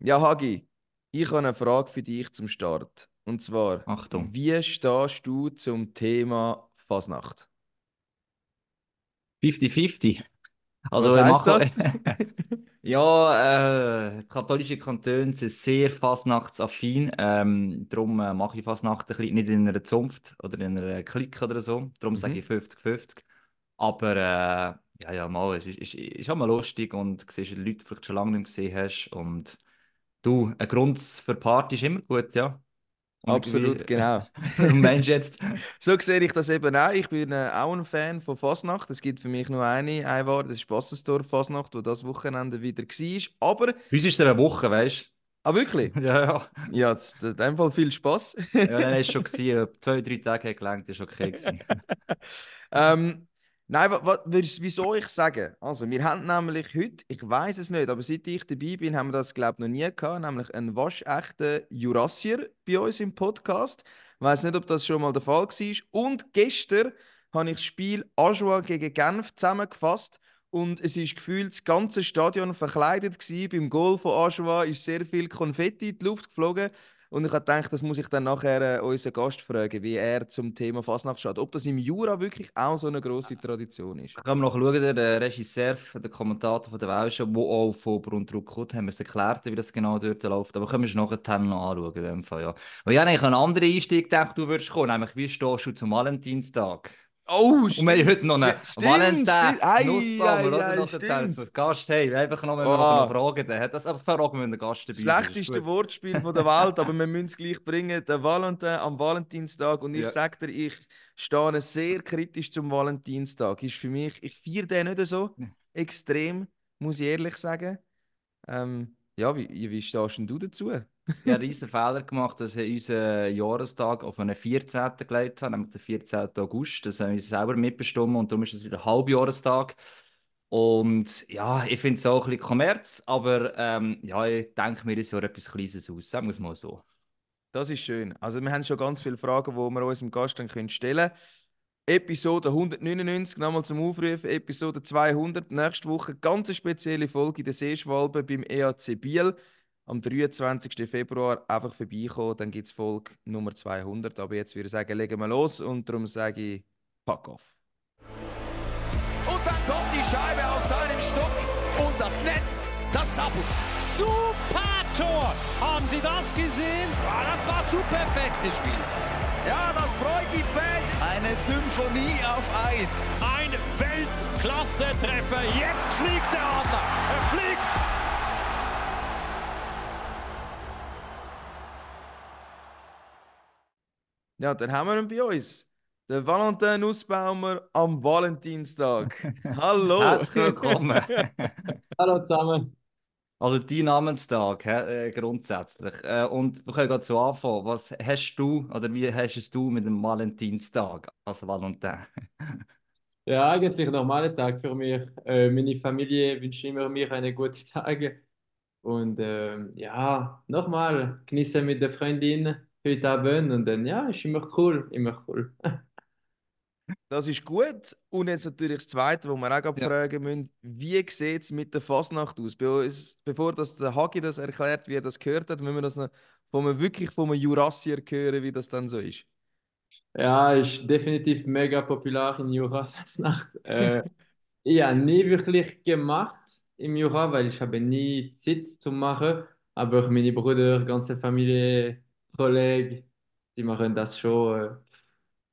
Ja, Hagi, ich habe eine Frage für dich zum Start. Und zwar, Achtung. wie stehst du zum Thema Fasnacht? 50-50. Was Also wir heißt das? Ja, äh, katholische Kantone sind sehr fasnachtsaffin. Ähm, darum äh, mache ich Fasnacht ein bisschen, nicht in einer Zunft oder in einer Clique oder so. Darum sage Mhm. ich 50-50. Aber äh, ja, ja, mal, es ist, ist, ist auch mal lustig und du siehst Leute, die du vielleicht schon lange nicht gesehen hast. Und du, ein Grund für Party ist immer gut, ja. Und Absolut, genau. du meinst jetzt. So sehe ich das eben auch. Ich bin äh, auch ein Fan von Fasnacht. Es gibt für mich nur eine Einwahl, das ist Bassensdorf Fasnacht, wo das Wochenende wieder war. Aber, uns ist es eine Woche, weißt ah wirklich? du? Ja, ja. Ja, das- das- in dem Fall viel Spaß. Ja, dann es schon gewesen. Ob Zwei, drei Tage gelangt, ist okay gewesen. Ähm, nein, wa, wa, wie's- wieso ich sage? Also, wir haben nämlich heute, ich weiß es nicht, aber seit ich dabei bin, haben wir das, glaube ich, noch nie gehabt, nämlich einen waschechten Jurassier bei uns im Podcast. Ich weiß nicht, ob das schon mal der Fall war. Und gestern habe ich das Spiel Ajoie gegen Genf zusammengefasst. Und es ist gefühlt das ganze Stadion verkleidet gewesen. Beim Goal von Ajoie ist sehr viel Konfetti in die Luft geflogen. Und ich habe das muss ich dann nachher äh, unseren Gast fragen, wie er zum Thema Fasnacht steht. Ob das im Jura wirklich auch so eine grosse Tradition ist. Können wir noch schauen, der äh, Regisseur, der Kommentator von der Welschen, der auch von Brunndruck kommt, haben wir es erklärt, wie das genau dort läuft. Aber können wir es nachher noch anschauen. Fall, ja. Aber ich habe einen anderen Einstieg gedacht, du würdest kommen, nämlich wie stehst du zum Valentinstag? Oh, Und wir haben heute noch einen Ja, stimmt, Valentin stimmt. Ei, oder? ei, Noch stimmt. einen Gast haben. Einfach noch, wenn wir Oh. noch fragen, dann hat das einfach fragen, wenn der Gast dabei ist. Schlechteste. Wortspiel von der Welt, aber wir müssen es gleich bringen. Der Valentin am Valentinstag. Und ich Ja. sage dir, ich stehe sehr kritisch zum Valentinstag. Ist für mich, ich feiere den nicht so extrem, muss ich ehrlich sagen. Ähm, ja, wie, wie stehst denn du dazu? Ich habe riesen Fehler gemacht, dass ich unseren Jahrestag auf einen 14. gelegt habe, nämlich den 14. August. Das haben wir selber mitbestimmt und darum ist es wieder Halbjahrestag. Und ja, ich finde es auch ein bisschen Kommerz, aber ähm, ja, ich denke mir ist ja etwas Kleines aus, sagen wir es mal so. Das ist schön. Also wir haben schon ganz viele Fragen, die wir unserem Gast dann stellen können. Episode 199, nochmal zum Aufrufen, Episode 200, nächste Woche ganz eine spezielle Folge in der Seeschwalbe beim EAC Biel. Am 23. Februar einfach vorbeikommen, dann gibt es Folge Nummer 200. Aber jetzt würde ich sagen, legen wir los und darum sage ich, pack auf. Und dann kommt die Scheibe auf seinen Stock und das Netz, das zappelt. Super Tor! Haben Sie das gesehen? Ah, das war zu perfekt gespielt. Ja, das freut die Fans. Eine Symphonie auf Eis. Ein Weltklasse-Treffer. Jetzt fliegt der Adler. Er fliegt. Ja, dann haben wir ihn bei uns. Der Valentin Nussbaumer am Valentinstag. Hallo! Herzlich willkommen. Hallo zusammen. Also dein Namenstag, hä, äh, grundsätzlich. Äh, und wir können gerade so anfangen. Was hast du oder wie hast es du mit dem Valentinstag als Valentin? Ja, eigentlich normaler Tag für mich. Äh, meine Familie wünscht immer mir eine gute Tage. Und ähm, ja, nochmal genießen mit der Freundin heute Abend. Und dann, ja, ist immer cool, immer cool. Das ist gut. Und jetzt natürlich das Zweite, wo wir auch Ja. fragen müssen, wie sieht es mit der Fasnacht aus? Bei uns, bevor das der Hagi das erklärt, wie er das gehört hat, müssen wir das noch von einem, wirklich von einem Jurassier hören, wie das dann so ist. Ja, ist definitiv mega populär in Jura Fastnacht. Äh, ich habe nie wirklich gemacht im Jura, weil ich habe nie Zeit zu machen. Aber meine Brüder, ganze Familie, Kollegen, die machen das schon äh,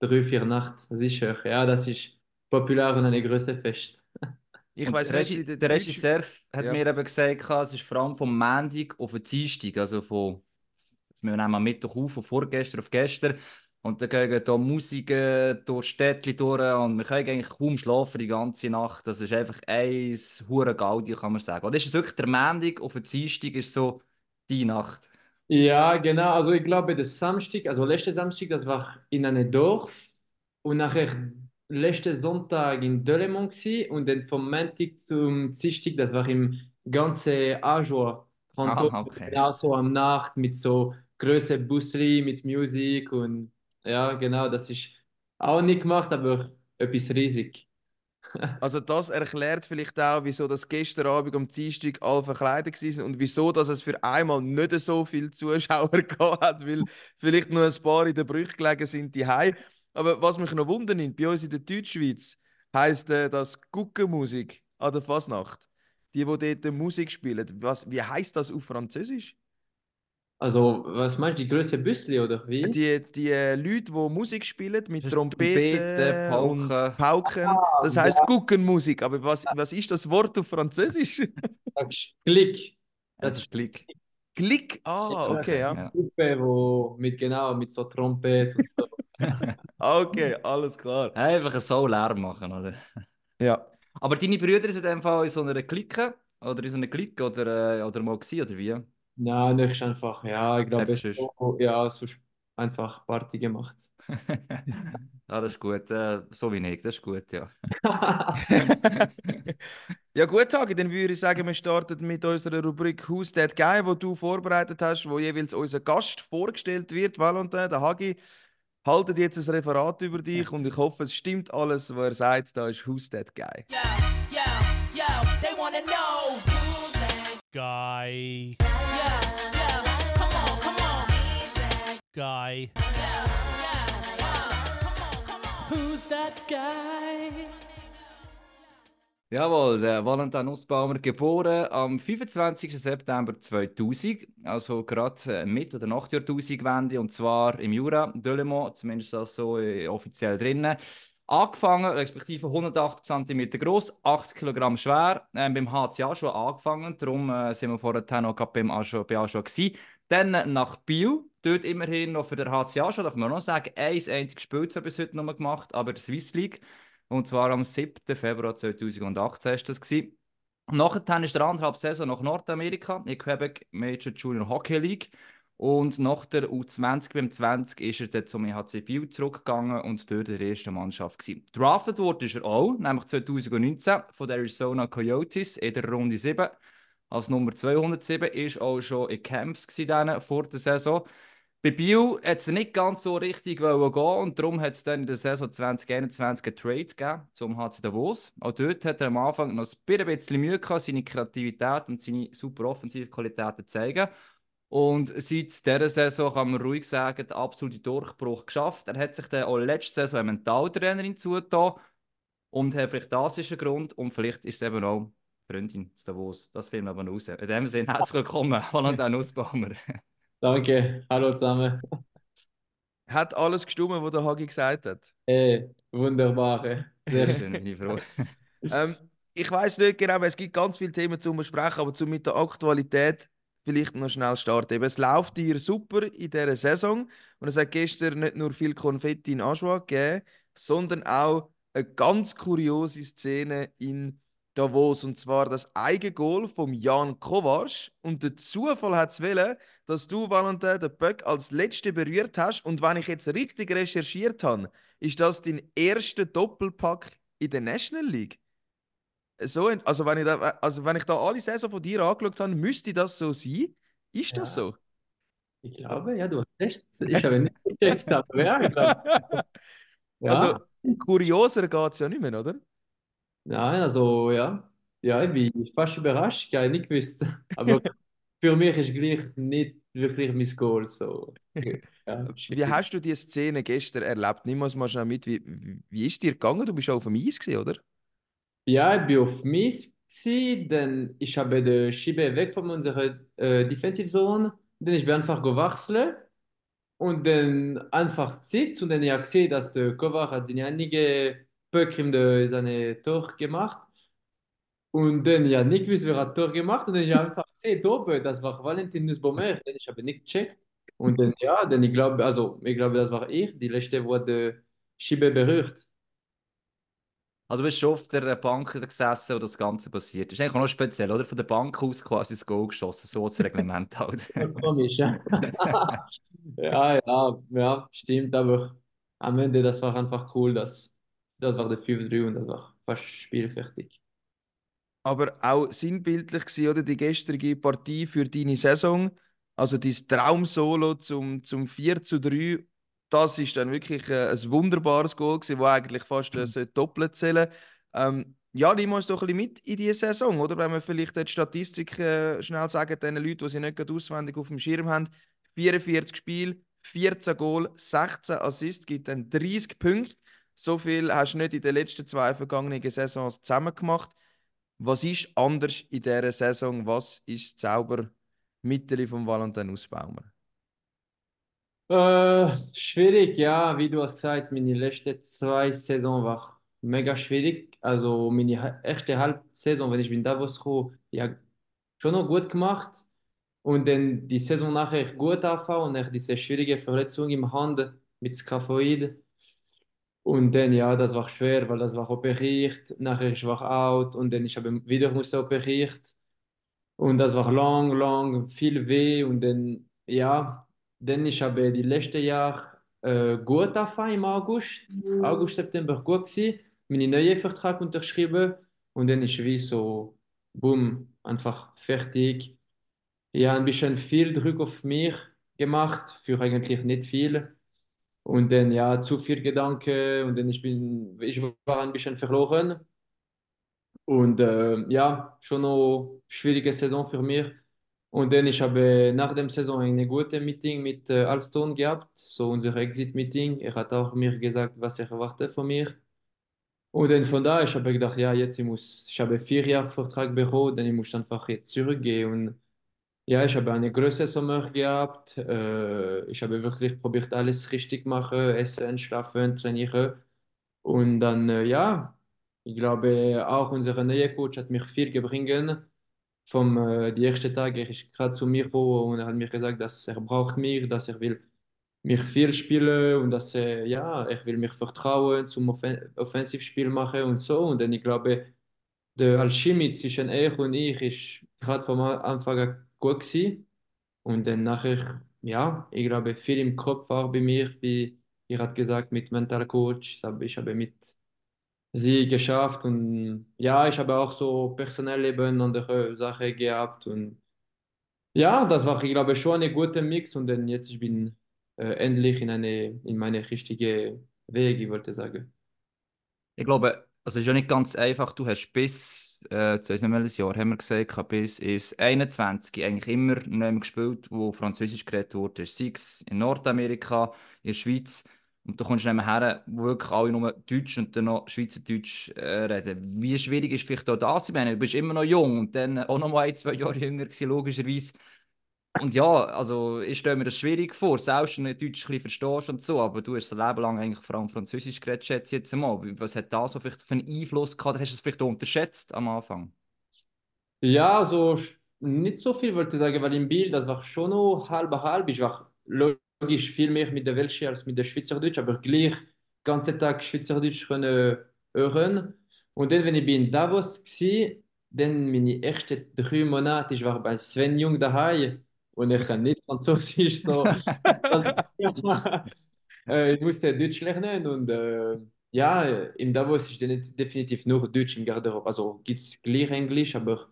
drei, vier Nacht sicher. Ja, das ist populär und eine große Fest. Ich weiß der nicht, der der Regisseur hat Ja. mir eben gesagt, es ist vor allem vom Montag auf den Dienstag, also von, wir nehmen am Mittwoch auf, von vorgestern auf gestern. Und dann gehen da Musiken durch Städtchen durch und wir können eigentlich kaum schlafen die ganze Nacht. Das ist einfach ein hure Gaudi, kann man sagen. Oder ist es wirklich der Montag auf den Dienstag ist so die Nacht? Ja, genau. Also ich glaube, der Samstag, also letzte Samstag, das war in einem Dorf und nachher letzten Sonntag in Delemont gsi und dann vom Montag zum Dienstag, das war im ganzen Ajoie Kanton, Ah, okay. genau so am Nacht mit so großen Busli mit Musik und ja, genau, das ist auch nicht gemacht, aber etwas riesig. Also das erklärt vielleicht auch, wieso das gestern Abend am Dienstag alle verkleidet waren und wieso dass es für einmal nicht so viele Zuschauer gehabt hat, weil vielleicht nur ein paar in der Brüche gelegen sind die Aber was mich noch wundert, bei uns in der Deutschschweiz heisst äh, das Guckenmusik an der Fasnacht. Die, die dort Musik spielen. Was, wie heißt das auf Französisch? Also, was meinst du, die größte Büssli oder wie? Die, die äh, Leute, die Musik spielen mit Das ist Trompeten Trompete, und Pauken. Pauken, das heißt Guckenmusik. Aber was, was ist das Wort auf Französisch? Sagst du Klick. Das Das ist Klick. Klick. Ah, okay, ja. Ja. Gruppe, wo mit genau mit so Trompete und so. Okay, alles klar. Einfach ein so Lärm machen, oder? Ja. Aber deine Brüder sind in dem Fall in so einer Clique oder in so einer Clique oder, äh, oder mal gewesen, oder wie? Nein, nicht einfach, ja, ich glaube, Einfach es ist so, ja, so einfach Party gemacht. ja, das ist gut. Äh, so wie ich, das ist gut, ja. Ja, gut, Hagi, dann würde ich sagen, wir starten mit unserer Rubrik Who's That Guy, wo du vorbereitet hast, wo jeweils unser Gast vorgestellt wird. Valentin, der Hagi, haltet jetzt ein Referat über dich und ich hoffe, es stimmt alles, was er sagt. Da ist Who's That Guy. Yo, yo, yo, they wanna know who's that Guy, Yo, guy. Who's that guy? Jawohl, der Valentin Nussbaumer, geboren am 25. September 2000, also gerade äh, mit- oder nach der Jahrtausendwende, und zwar im Jura, Delemont, zumindest das so äh, offiziell drinnen. Angefangen, respektive 180 cm groß, 80 kg schwer, äh, beim HCA schon angefangen, darum äh, sind wir vorher noch beim ASCHO, bei ASCHO gewesen. Dann nach Biel, dort immerhin noch für den HCA schon, darf man noch sagen, ein einziges Spiel zwar bis heute noch mal gemacht, aber die Swiss League. Und zwar am 7. Februar 2018 war das. Gewesen. Nachher ist der anderthalb Saison nach Nordamerika, in Quebec Major Junior Hockey League. Und nach der U20 beim 20 ist er dann zum EHC Biel zurückgegangen und dort in der ersten Mannschaft. Drafted wurde er auch, nämlich 2019 von den Arizona Coyotes in der Runde 7. Als Nummer 207 ist auch schon in Camps gewesen, vor der Saison. Bei Biel hat es nicht ganz so richtig gehen und darum hat es dann in der Saison 2021 einen Trade gegeben zum HC Davos. Auch dort hat er am Anfang noch ein bisschen Mühe gehabt, seine Kreativität und seine super offensive Qualitäten zu zeigen. Und seit dieser Saison kann man ruhig sagen, der absolute Durchbruch geschafft. Er hat sich dann auch letzte Saison eine Mentaltrainerin zugetan. Und vielleicht das ist ein Grund und vielleicht ist es eben auch Freundin zu Davos. Das finden wir aber noch raus. In dem Sinne, herzlich willkommen, Valentin Nussbaumer. Danke, hallo zusammen. Hat alles gestimmt, was der Hagi gesagt hat? Hey, wunderbar. ey. Sehr schön. bin ich froh. Ähm, ich weiß nicht genau, es gibt ganz viele Themen zu besprechen, aber zu mit der Aktualität vielleicht noch schnell starten. Eben, es läuft hier super in dieser Saison und es hat gestern nicht nur viel Konfetti in Aschua gegeben, sondern auch eine ganz kuriose Szene in Davos und zwar das Eigengoal von Jan Kovac und der Zufall hat es wollen, dass du, Valentin, den Böck als Letzte berührt hast und wenn ich jetzt richtig recherchiert habe, ist das dein erster Doppelpack in der National League? So, also wenn ich da, also wenn ich da alle Saison von dir angeschaut habe, müsste das so sein? Ist das Ja. so? Ich glaube, ja, du hast recht. Ich habe nicht gecheckt, aber ja, ich glaube. Ja, Also, kurioser geht es ja nicht mehr, oder? Nein, also ja. Ja, ich bin fast überrascht, ich habe nicht gewusst. Aber für mich ist gleich nicht wirklich mein Goal. So. Ja, Wie hast du die Szene gestern erlebt? Nimm uns mal schnell mit. Wie, wie, ist dir gegangen? Du bist auch auf dem Eis, gewesen, oder? Ja, ich bin auf Mies gsi, dann ich habe den Schieber weg von unserer äh, Defensive Zone, dann ich bin einfach gewechselt und dann einfach gesetzt und dann ich habe gesehen, dass der Kovac hat seine einige Böcke in der- seine Tor gemacht und dann ja nicht gewusst, wer hat Tor gemacht und dann ich habe einfach gesehen, oben, das war Valentin Nussbaumer, dann ich habe nicht gecheckt und dann ja, dann ich glaube, also ich glaube, das war ich, die letzte, wo der Schieber berührt. Also du bist schon auf der Bank gesessen, wo das Ganze passiert ist. Eigentlich auch noch speziell, oder? Von der Bank aus quasi das Goal geschossen, so das Reglement halt. Komisch, ja. Ja, ja, ja, stimmt, aber am Ende, das war einfach cool, dass das war der 5-3 und das war fast spielfertig. Aber auch sinnbildlich gewesen, oder? Die gestrige Partie für deine Saison. Also dein Traumsolo zum, zum 4 zu 3. Das ist dann wirklich äh, ein wunderbares Goal gewesen, wo eigentlich fast äh, sollte doppelt zählen. Ähm, ja, wir uns doch ein bisschen mit in diese Saison, oder? Wenn wir vielleicht die Statistik äh, schnell sagen, den Leuten, die sie nicht gerade auswendig auf dem Schirm haben, 44 Spiele, 14 Goal, 16 Assists, gibt dann 30 Punkte. So viel hast du nicht in den letzten zwei vergangenen Saisons zusammen gemacht. Was ist anders in dieser Saison? Was ist das Zaubermittel von Valentin Ausbaumer? Äh, schwierig, ja, wie du hast gesagt, meine letzten zwei Saison war mega schwierig. Also meine erste Halbsaison, wenn ich in Davos kam, ja, schon noch gut gemacht. Und dann die Saison nachher gut angefangen und dann diese schwierige Verletzung im Hand mit Skaphoid. Und dann, ja, das war schwer, weil das war operiert. Nachher ich war out und dann ich habe wieder musste operiert. Und das war lang, lang, viel weh. Und dann, ja, dann ich habe die letzten Jahre äh, gut angefangen im August. August, September gut gewesen. Meinen neuen Vertrag unterschrieben. Und dann ist wie so, boom, einfach fertig. Ja, ein bisschen viel Druck auf mich gemacht, für eigentlich nicht viel. Und dann, ja, zu viel Gedanken. Und dann ich bin, ich war ein bisschen verloren. Und äh, ja, schon eine schwierige Saison für mich. Und dann ich habe nach dem Saison eine gute Meeting mit äh, Alston gehabt, so unser Exit-Meeting. Er hat auch mir gesagt, was er erwartet von mir. Und dann von da, ich habe gedacht, ja, jetzt ich muss, ich habe vier Jahre Vertrag bekommen, dann ich muss einfach jetzt zurückgehen. Und ja, ich habe eine große Sommer gehabt. Äh, ich habe wirklich probiert, alles richtig machen, essen, schlafen, trainieren. Und dann, äh, ja, ich glaube, auch unser neuer Coach hat mich viel gebracht. Vom äh, die ersten Tage, ist gerade zu mir gekommen und er hat mir gesagt, dass er braucht mich, dass er will mich viel spielen und dass er, ja, er will mich vertrauen zum Offen Offensivspiel machen und so. Und dann, ich glaube, der Alchemie zwischen er und ich ist gerade vom Anfang an gut gewesen. Und dann nachher, ja, ich glaube, viel im Kopf war bei mir, wie ihr habt gesagt, mit Mental Coach. Ich habe, mit sie geschafft und ja, ich habe auch so personell eben andere Sachen gehabt und ja, das war, ich glaube, schon ein guter Mix und dann jetzt ich bin äh, endlich in eine, in meine richtige Weg, ich wollte sagen. Ich glaube, also ist ja nicht ganz einfach. Du hast bis, äh, jetzt weiss nicht welches Jahr, haben wir gesagt, bis ins 21 eigentlich immer nicht gespielt, wo Französisch geredet wurde. Sei es in Nordamerika, in der Schweiz. Und du kommst nicht mehr her, wo wirklich alle nur Deutsch und dann noch Schweizerdeutsch äh, reden. Wie schwierig ist vielleicht auch das? Ich meine, du bist immer noch jung und dann auch noch mal ein, zwei Jahre jünger gewesen, logischerweise. Und ja, also ich stelle mir das schwierig vor, selbst wenn du Deutsch ein verstehst und so, aber du hast ein Leben lang eigentlich vor allem Französisch geredet, schätze ich jetzt mal. Was hat da so vielleicht für einen Einfluss gehabt? Oder hast du es vielleicht unterschätzt am Anfang? Ja, so sch- nicht so viel wollte ich sagen, weil im Bild, das war schon noch halb halb. Ich war logisch viel mehr mit der Welsche als mit der Schweizerdeutsch, aber gleich den ganzen Tag Schweizerdeutsch können hören. Und dann, wenn ich in Davos war, dann meine ersten drei Monate, ich war bei Sven Jung daheim und ich kann nicht Französisch so. äh, ich musste Deutsch lernen und äh, ja, in Davos ist definitiv nur Deutsch im Garderobe. Also gibt es gleich Englisch, aber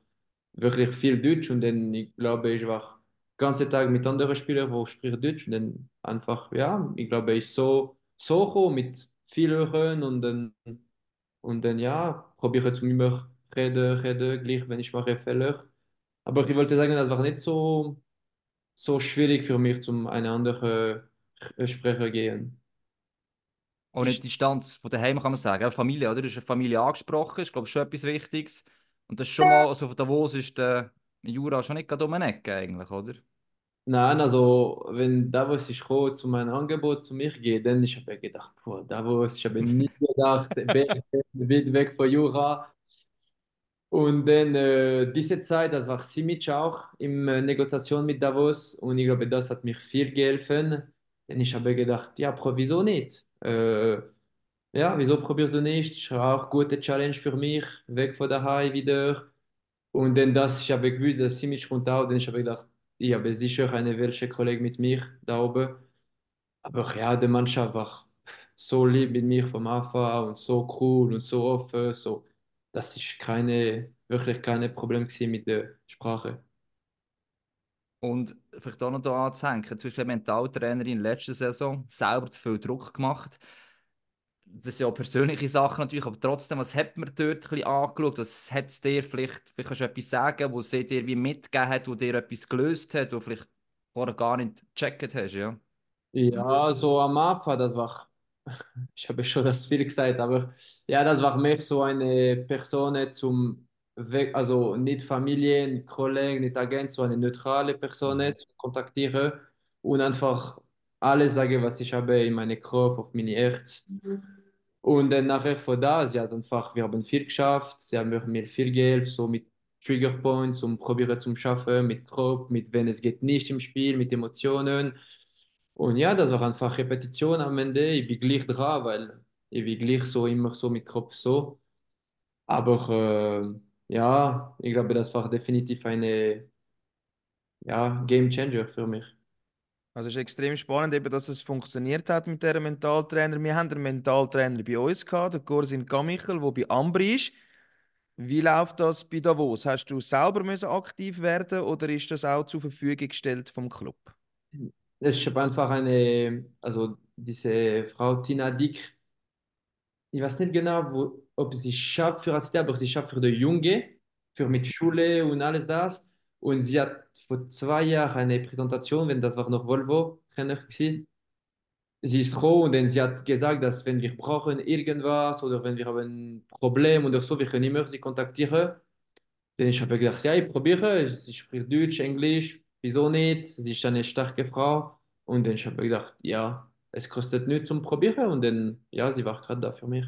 wirklich viel Deutsch und dann, ich glaube, ich war den ganzen Tag mit anderen Spielern, die sprechen Deutsch und dann einfach, ja, ich glaube, ich so, so gekommen mit viel hören und dann, und dann ja, probiere zu immer reden, reden, gleich wenn ich mache Fehler. Aber ich wollte sagen, das war nicht so, so schwierig für mich, zum eine andere äh, Sprecher gehen. Nicht die Distanz von daheim kann man sagen. Familie, oder? Du hast eine Familie angesprochen, ist glaube ich schon etwas Wichtiges. Und das ist schon mal, also von Davos ist der Jura schon nicht gerade um eine Ecke eigentlich, oder? Nein, also wenn Davos ist gekommen, zu meinem Angebot zu mir geht, dann ich habe gedacht, boah, Davos, ich habe nie gedacht, weit weg von Jura. Und dann äh, diese Zeit, das war Simic auch in äh, Negoziation mit Davos und ich glaube, das hat mir viel geholfen. Denn ich habe gedacht, ja, wieso nicht? Äh, ja, wieso probierst du nicht? Auch gute Challenge für mich, weg von daheim wieder. Und dann das, ich habe gewusst, dass Simic kommt auch, denn ich habe gedacht, ich habe sicher eine welche Kollege mit mir da oben. Aber ja, die Mannschaft war so lieb mit mir vom Anfang und so cool und so offen. So, das ist keine, wirklich keine Problem mit der Sprache. Und vielleicht auch noch da anzuhängen, zum Beispiel Mentaltrainerin letzte Saison selber zu viel Druck gemacht. das sind ja auch persönliche Sachen natürlich, aber trotzdem, was hat man dort ein bisschen angeschaut? Was hat es dir vielleicht, vielleicht kannst du etwas sagen, wo sie dir wie mitgegeben hat, wo dir etwas gelöst hat, wo vielleicht vorher gar nicht gecheckt hast, ja? Ja, so am Anfang, das war, ich habe schon das viel gesagt, aber ja, das war mehr so eine Person zum Weg, also nicht Familie, nicht Kollege, nicht Agent, so eine neutrale Person zu kontaktieren und einfach alles sagen, was ich habe in meinem Kopf, auf meine Herz. Und dann nachher von da, sie hat einfach, wir haben viel geschafft, sie haben mir viel geholfen, so mit Trigger Points, um probieren zu schaffen, mit Kopf, mit wenn es geht nicht im Spiel, mit Emotionen. Und ja, das war einfach Repetition am Ende. Ich bin gleich dran, weil ich bin gleich so immer so mit Kopf so. Aber äh, ja, ich glaube, das war definitiv eine ja, Game Changer für mich. Also es ist extrem spannend, eben, dass es funktioniert hat mit der Mentaltrainer. Wir haben einen Mentaltrainer bei uns gehabt, der Gorsin Gamichel, der bei Ambri ist. Wie läuft das bei Davos? Hast du selber müssen aktiv werden oder ist das auch zur Verfügung gestellt vom Club? Es ist einfach eine, also diese Frau Tina Dick, ich weiß nicht genau, wo, ob sie schafft für ACT, aber sie schafft für die Junge, für mit Schule und alles das. Und sie hat vor zwei Jahren eine Präsentation, wenn das war noch Volvo, Trainer gewesen. Sie ist froh und dann sie hat gesagt, dass wenn wir brauchen irgendwas oder wenn wir haben ein Problem oder so, wir können immer sie kontaktieren. Dann ich habe gedacht, ja, ich probiere, sie spricht Deutsch, Englisch, wieso nicht? Sie ist eine starke Frau. Und dann ich habe gedacht, ja, es kostet nichts zum Probieren und dann, ja, sie war gerade da für mich.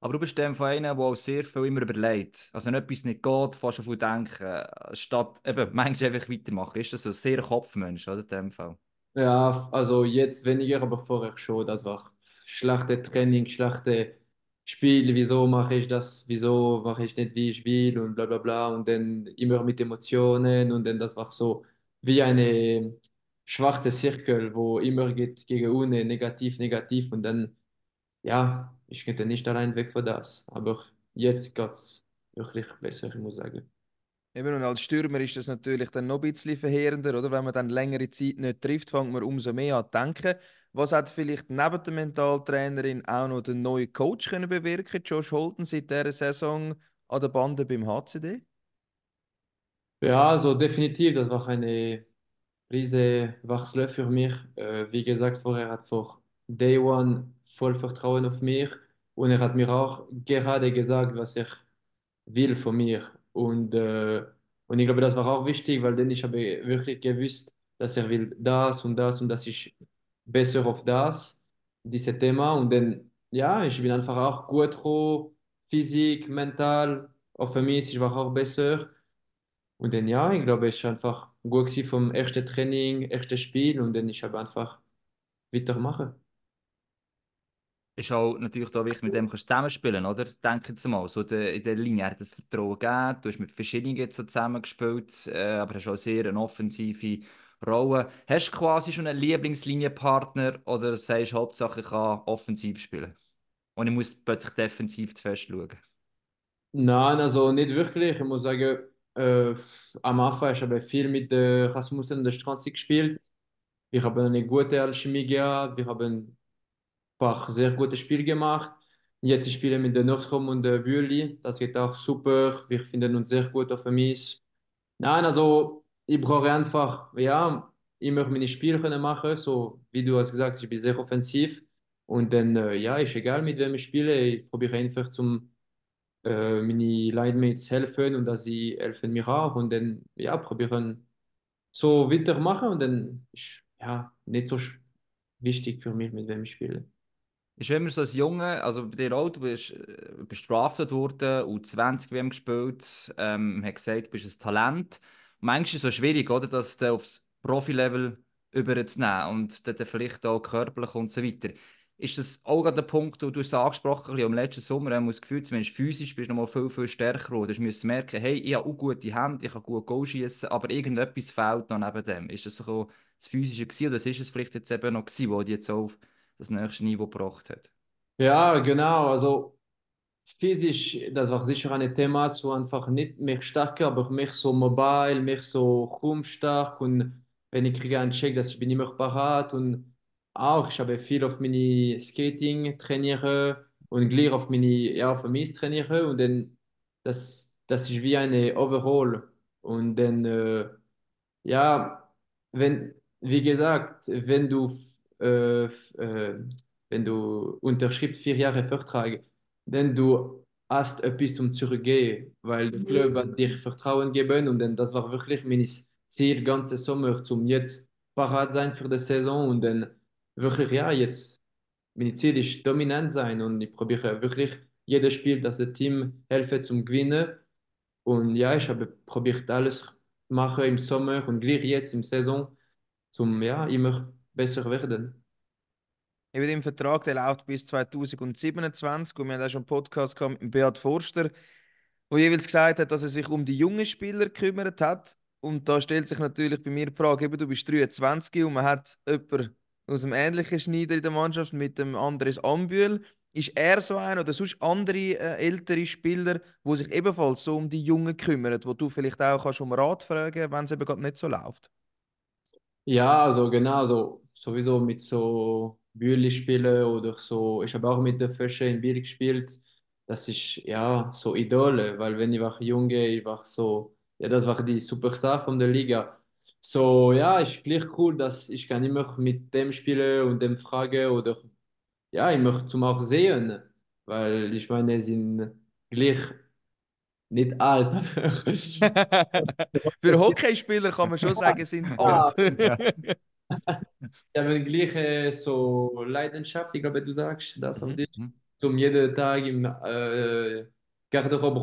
Aber du bist dem von einer, der auch sehr viel immer überlegt. Also wenn etwas nicht geht, fast schon viel denken, statt eben manchmal einfach weitermachen. Ist das so ein sehr Kopfmensch, oder, in dem Fall? Ja, also jetzt weniger, aber vorher schon. Das war schlechte Training, schlechte Spiel. Wieso mache ich das? Wieso mache ich nicht, wie ich will? Und bla bla bla. Und dann immer mit Emotionen. Und dann das war so wie eine schwarze Zirkel, wo immer geht gegen unten, negativ, negativ. Und dann, ja, ich könnte nicht allein weg von das. Aber jetzt geht es wirklich besser, ich muss sagen. Eben, und als Stürmer ist das natürlich dann noch ein bisschen verheerender, oder? Wenn man dann längere Zeit nicht trifft, fängt man umso mehr an zu denken. Was hat vielleicht neben der Mentaltrainerin auch noch den neuen Coach können bewirken, Josh Holton, seit dieser Saison an der Bande beim HCD? Ja, also definitiv, das war eine riesige Wachstum für mich. Äh, wie gesagt, vorher hat vor Day One voll Vertrauen auf mich und er hat mir auch gerade gesagt, was er will von mir. Und, äh, und ich glaube, das war auch wichtig, weil dann ich habe wirklich gewusst, dass er will das und das und dass ich besser auf das, dieses Thema. Und dann, ja, ich bin einfach auch gut drauf, Physik, mental, auf mich, ich war auch besser. Und dann, ja, ich glaube, es war einfach gut vom ersten Training, ersten Spiel und dann ich habe einfach weitermachen. Ist auch natürlich da wichtig, mit dem kannst du zusammenspielen, oder? Denken Sie mal, so de, in der Linie hat es Vertrauen gegeben, du hast mit verschiedenen so zusammengespielt, äh, aber hast auch sehr eine offensive Rolle. Hast du quasi schon einen Lieblingslinienpartner oder sagst du, Hauptsache ich kann offensiv spielen? Und ich muss plötzlich defensiv zu fest schauen? Nein, also nicht wirklich. Ich muss sagen, äh, am Anfang ich habe viel mit äh, Rasmussen und der Stranzi gespielt. Wir haben eine gute Alchemie gehabt, wir haben ein paar sehr gute Spiele gemacht. Jetzt ich spiele mit der Nordstrom und der Bühli. Das geht auch super. Wir finden uns sehr gut auf dem Eis. Nein, also ich brauche einfach, ja, immer meine Spiele können machen. So wie du hast gesagt, ich bin sehr offensiv. Und dann, äh, ja, ist egal, mit wem ich spiele. Ich probiere einfach zum äh, meine Linemates helfen und dass sie helfen mir auch. Und dann, ja, probieren so weitermachen. Und dann ist, ja, nicht so wichtig für mich, mit wem ich spiele. Ist immer so als Junge, also bei dir auch, du bist äh, bestraft worden, U20 WM gespielt, ähm, hat gesagt, du bist ein Talent. Und manchmal ist es so schwierig, oder, das dann aufs Profilevel überzunehmen und dann vielleicht auch körperlich und so weiter. Ist das auch der Punkt, wo du es angesprochen hast, am letzten Sommer, haben wir das Gefühl, zumindest physisch bist du noch mal viel, viel stärker geworden. Du musst merken, hey, ich habe auch gute Hände, ich kann gut Goal schießen, aber irgendetwas fehlt noch neben dem. Ist das so das Physische gewesen, oder ist es vielleicht jetzt eben noch gewesen, wo die jetzt auf das nächste Niveau gebracht hat? Ja, genau. Also physisch, das war sicher ein Thema, so einfach nicht mehr stärker, aber mehr so mobile, mehr so rumstark und wenn ich kriege einen Check, dass ich bin immer parat und auch, ich habe viel auf meine Skating trainieren und gleich auf meine, ja, auf Mist trainieren und dann, das, das ist wie eine Overall. Und dann, äh, ja, wenn, wie gesagt, wenn du, äh, äh, wenn du unterschreibst vier Jahre Vertrag, dann du hast etwas zum Zurückgehen, weil der Club hat dir Vertrauen gegeben und dann, das war wirklich mein Ziel, ganze Sommer, zum jetzt parat sein für die Saison und dann wirklich, ja, jetzt, mein Ziel ist dominant sein und ich probiere wirklich jedes Spiel, dass das Team helfe zum Gewinnen und ja, ich habe probiert alles machen im Sommer und gleich jetzt im Saison, zum ja, immer besser werden. Eben im Vertrag, der läuft bis 2027 und wir haben auch schon einen Podcast gehabt mit Beat Forster, wo jeweils gesagt hat, dass er sich um die jungen Spieler gekümmert hat. Und da stellt sich natürlich bei mir die Frage, eben, du bist 23 und man hat jemanden aus einem ähnlichen Schneider in der Mannschaft mit dem Andres Ambühl. Ist er so ein oder sonst andere äh, ältere Spieler, die sich ebenfalls so um die Jungen kümmern, wo du vielleicht auch kannst um Rat fragen, wenn es eben gerade nicht so läuft? Ja, also genau, so sowieso mit so Bühli spielen oder so. Ich habe auch mit der Fische in Biel gespielt. Das ist ja so Idole, weil wenn ich war Junge, ich war so, ja, das war die Superstar von der Liga. So, ja, ist gleich cool, dass ich kann immer mit dem spielen und dem fragen oder ja, ich möchte zum auch sehen, weil ich meine, sie sind gleich nicht alt, aber Für Hockeyspieler kann man schon sagen, sind alt. Sie haben gleiche so Leidenschaft, ich glaube, du sagst das auf dich, Mhm. zum jeden Tag im äh, Garderobe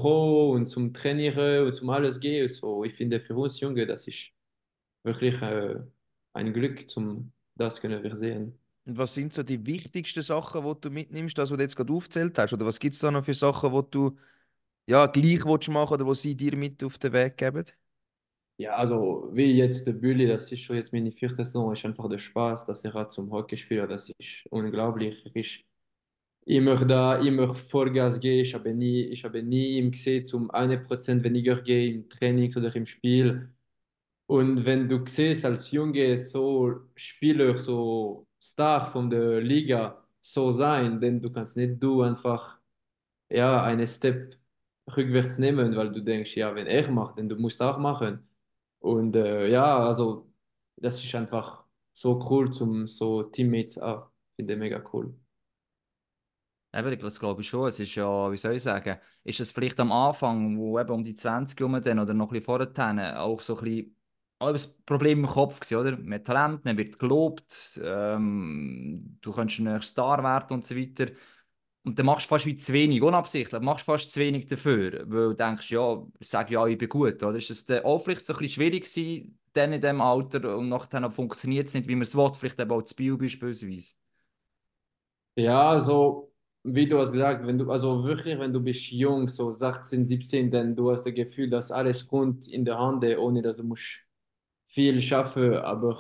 und zum Trainieren und zum alles gehen. So, ich finde für uns Junge, das ist wirklich äh, ein Glück, zum das können wir sehen. Und was sind so die wichtigsten Sachen, die du mitnimmst, das, was du jetzt gerade aufgezählt hast? Oder was gibt es da noch für Sachen, die du ja, gleich willst machen oder was sie dir mit auf den Weg geben? Ja, also wie jetzt der Bulli, das ist schon jetzt meine vierte Saison, ist einfach der Spaß, dass er hat zum Hockey spielen, das ist unglaublich. Ich immer da, immer Vollgas gehe, ich habe nie, ich habe nie ihm gesehen, zum 1% weniger gehe im Training oder im Spiel. Und wenn du siehst, als Junge so Spieler, so Star von der Liga so sein, denn du kannst nicht du einfach ja, einen Step rückwärts nehmen, weil du denkst, ja, wenn er macht, dann du musst auch machen. Und äh, ja, also das ist einfach so cool zum so Teammates auch. Finde ich mega cool. Eben, das glaube ich schon. Es ist ja, wie soll ich sagen, ist es vielleicht am Anfang, wo eben um die 20 rum dann, oder noch ein bisschen vorher, auch so ein bisschen das Problem im Kopf gewesen, oder? Man Talent, man wird gelobt, ähm, du kannst ein Star werden und so weiter. Und dann machst du fast wie zu wenig, unabsichtlich, machst fast zu wenig dafür, weil du denkst, ja, sag ja, ich bin gut, oder? Ist dann auch vielleicht so ein bisschen schwierig gewesen, dann in diesem Alter und nachher funktioniert es nicht, wie man es will, vielleicht eben auch zu Bio beispielsweise? Ja, also wie du hast gesagt, wenn du, also wirklich, wenn du bist jung, so 16, 17, dann du hast das Gefühl, dass alles rund in der Hand ohne dass du musst viel schaffen. Aber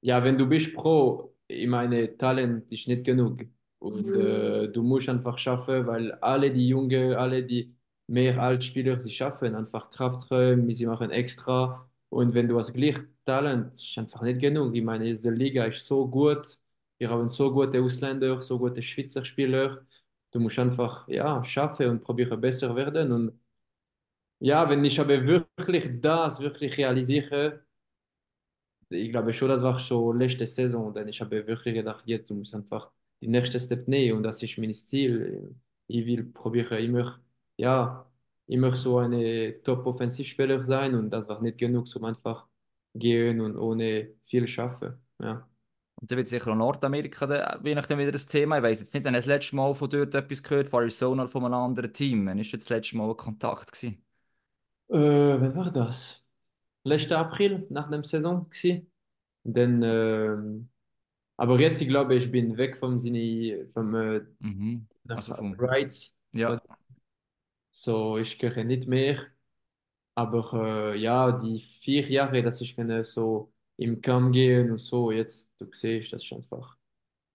ja, wenn du bist Pro, ich meine, Talent ist nicht genug. Und äh, du musst einfach schaffen, weil alle die Jungen, alle die mehr Altspieler, sie schaffen einfach Krafträume, sie machen extra. Und wenn du hast gleich Talent, ist einfach nicht genug. Ich meine, diese Liga ist so gut. Wir haben so gute Ausländer, so gute Schweizer Spieler. Du musst einfach ja, schaffen und probieren besser werden. Und ja, wenn ich aber wirklich das wirklich realisiere, ich glaube schon, das war schon letzte Saison, denn ich habe wirklich gedacht, jetzt du musst einfach die nächste Step nehmen und das ist mein Ziel. Ich will probieren immer, ja, immer so eine Top-Offensivspieler sein und das war nicht genug, um einfach gehen und ohne viel schaffen. Ja. Und dann wird sicher auch Nordamerika dann, je nachdem wieder das Thema. Ich weiß jetzt nicht, wenn das letzte Mal von dort etwas gehört, von Arizona oder von einem anderen Team. Wann war das letzte Mal ein Kontakt? Gewesen? Äh, wann war das? Letzte April, nach der Saison Dann, ähm, aber jetzt, ich glaube, ich bin weg vom Sinne, vom äh, Mhm. Also vom, Rights. ja. So, ich gehe nicht mehr. Aber äh, ja, die vier Jahre, dass ich kann so im Kampf gehen und so, jetzt, du siehst, das ist einfach,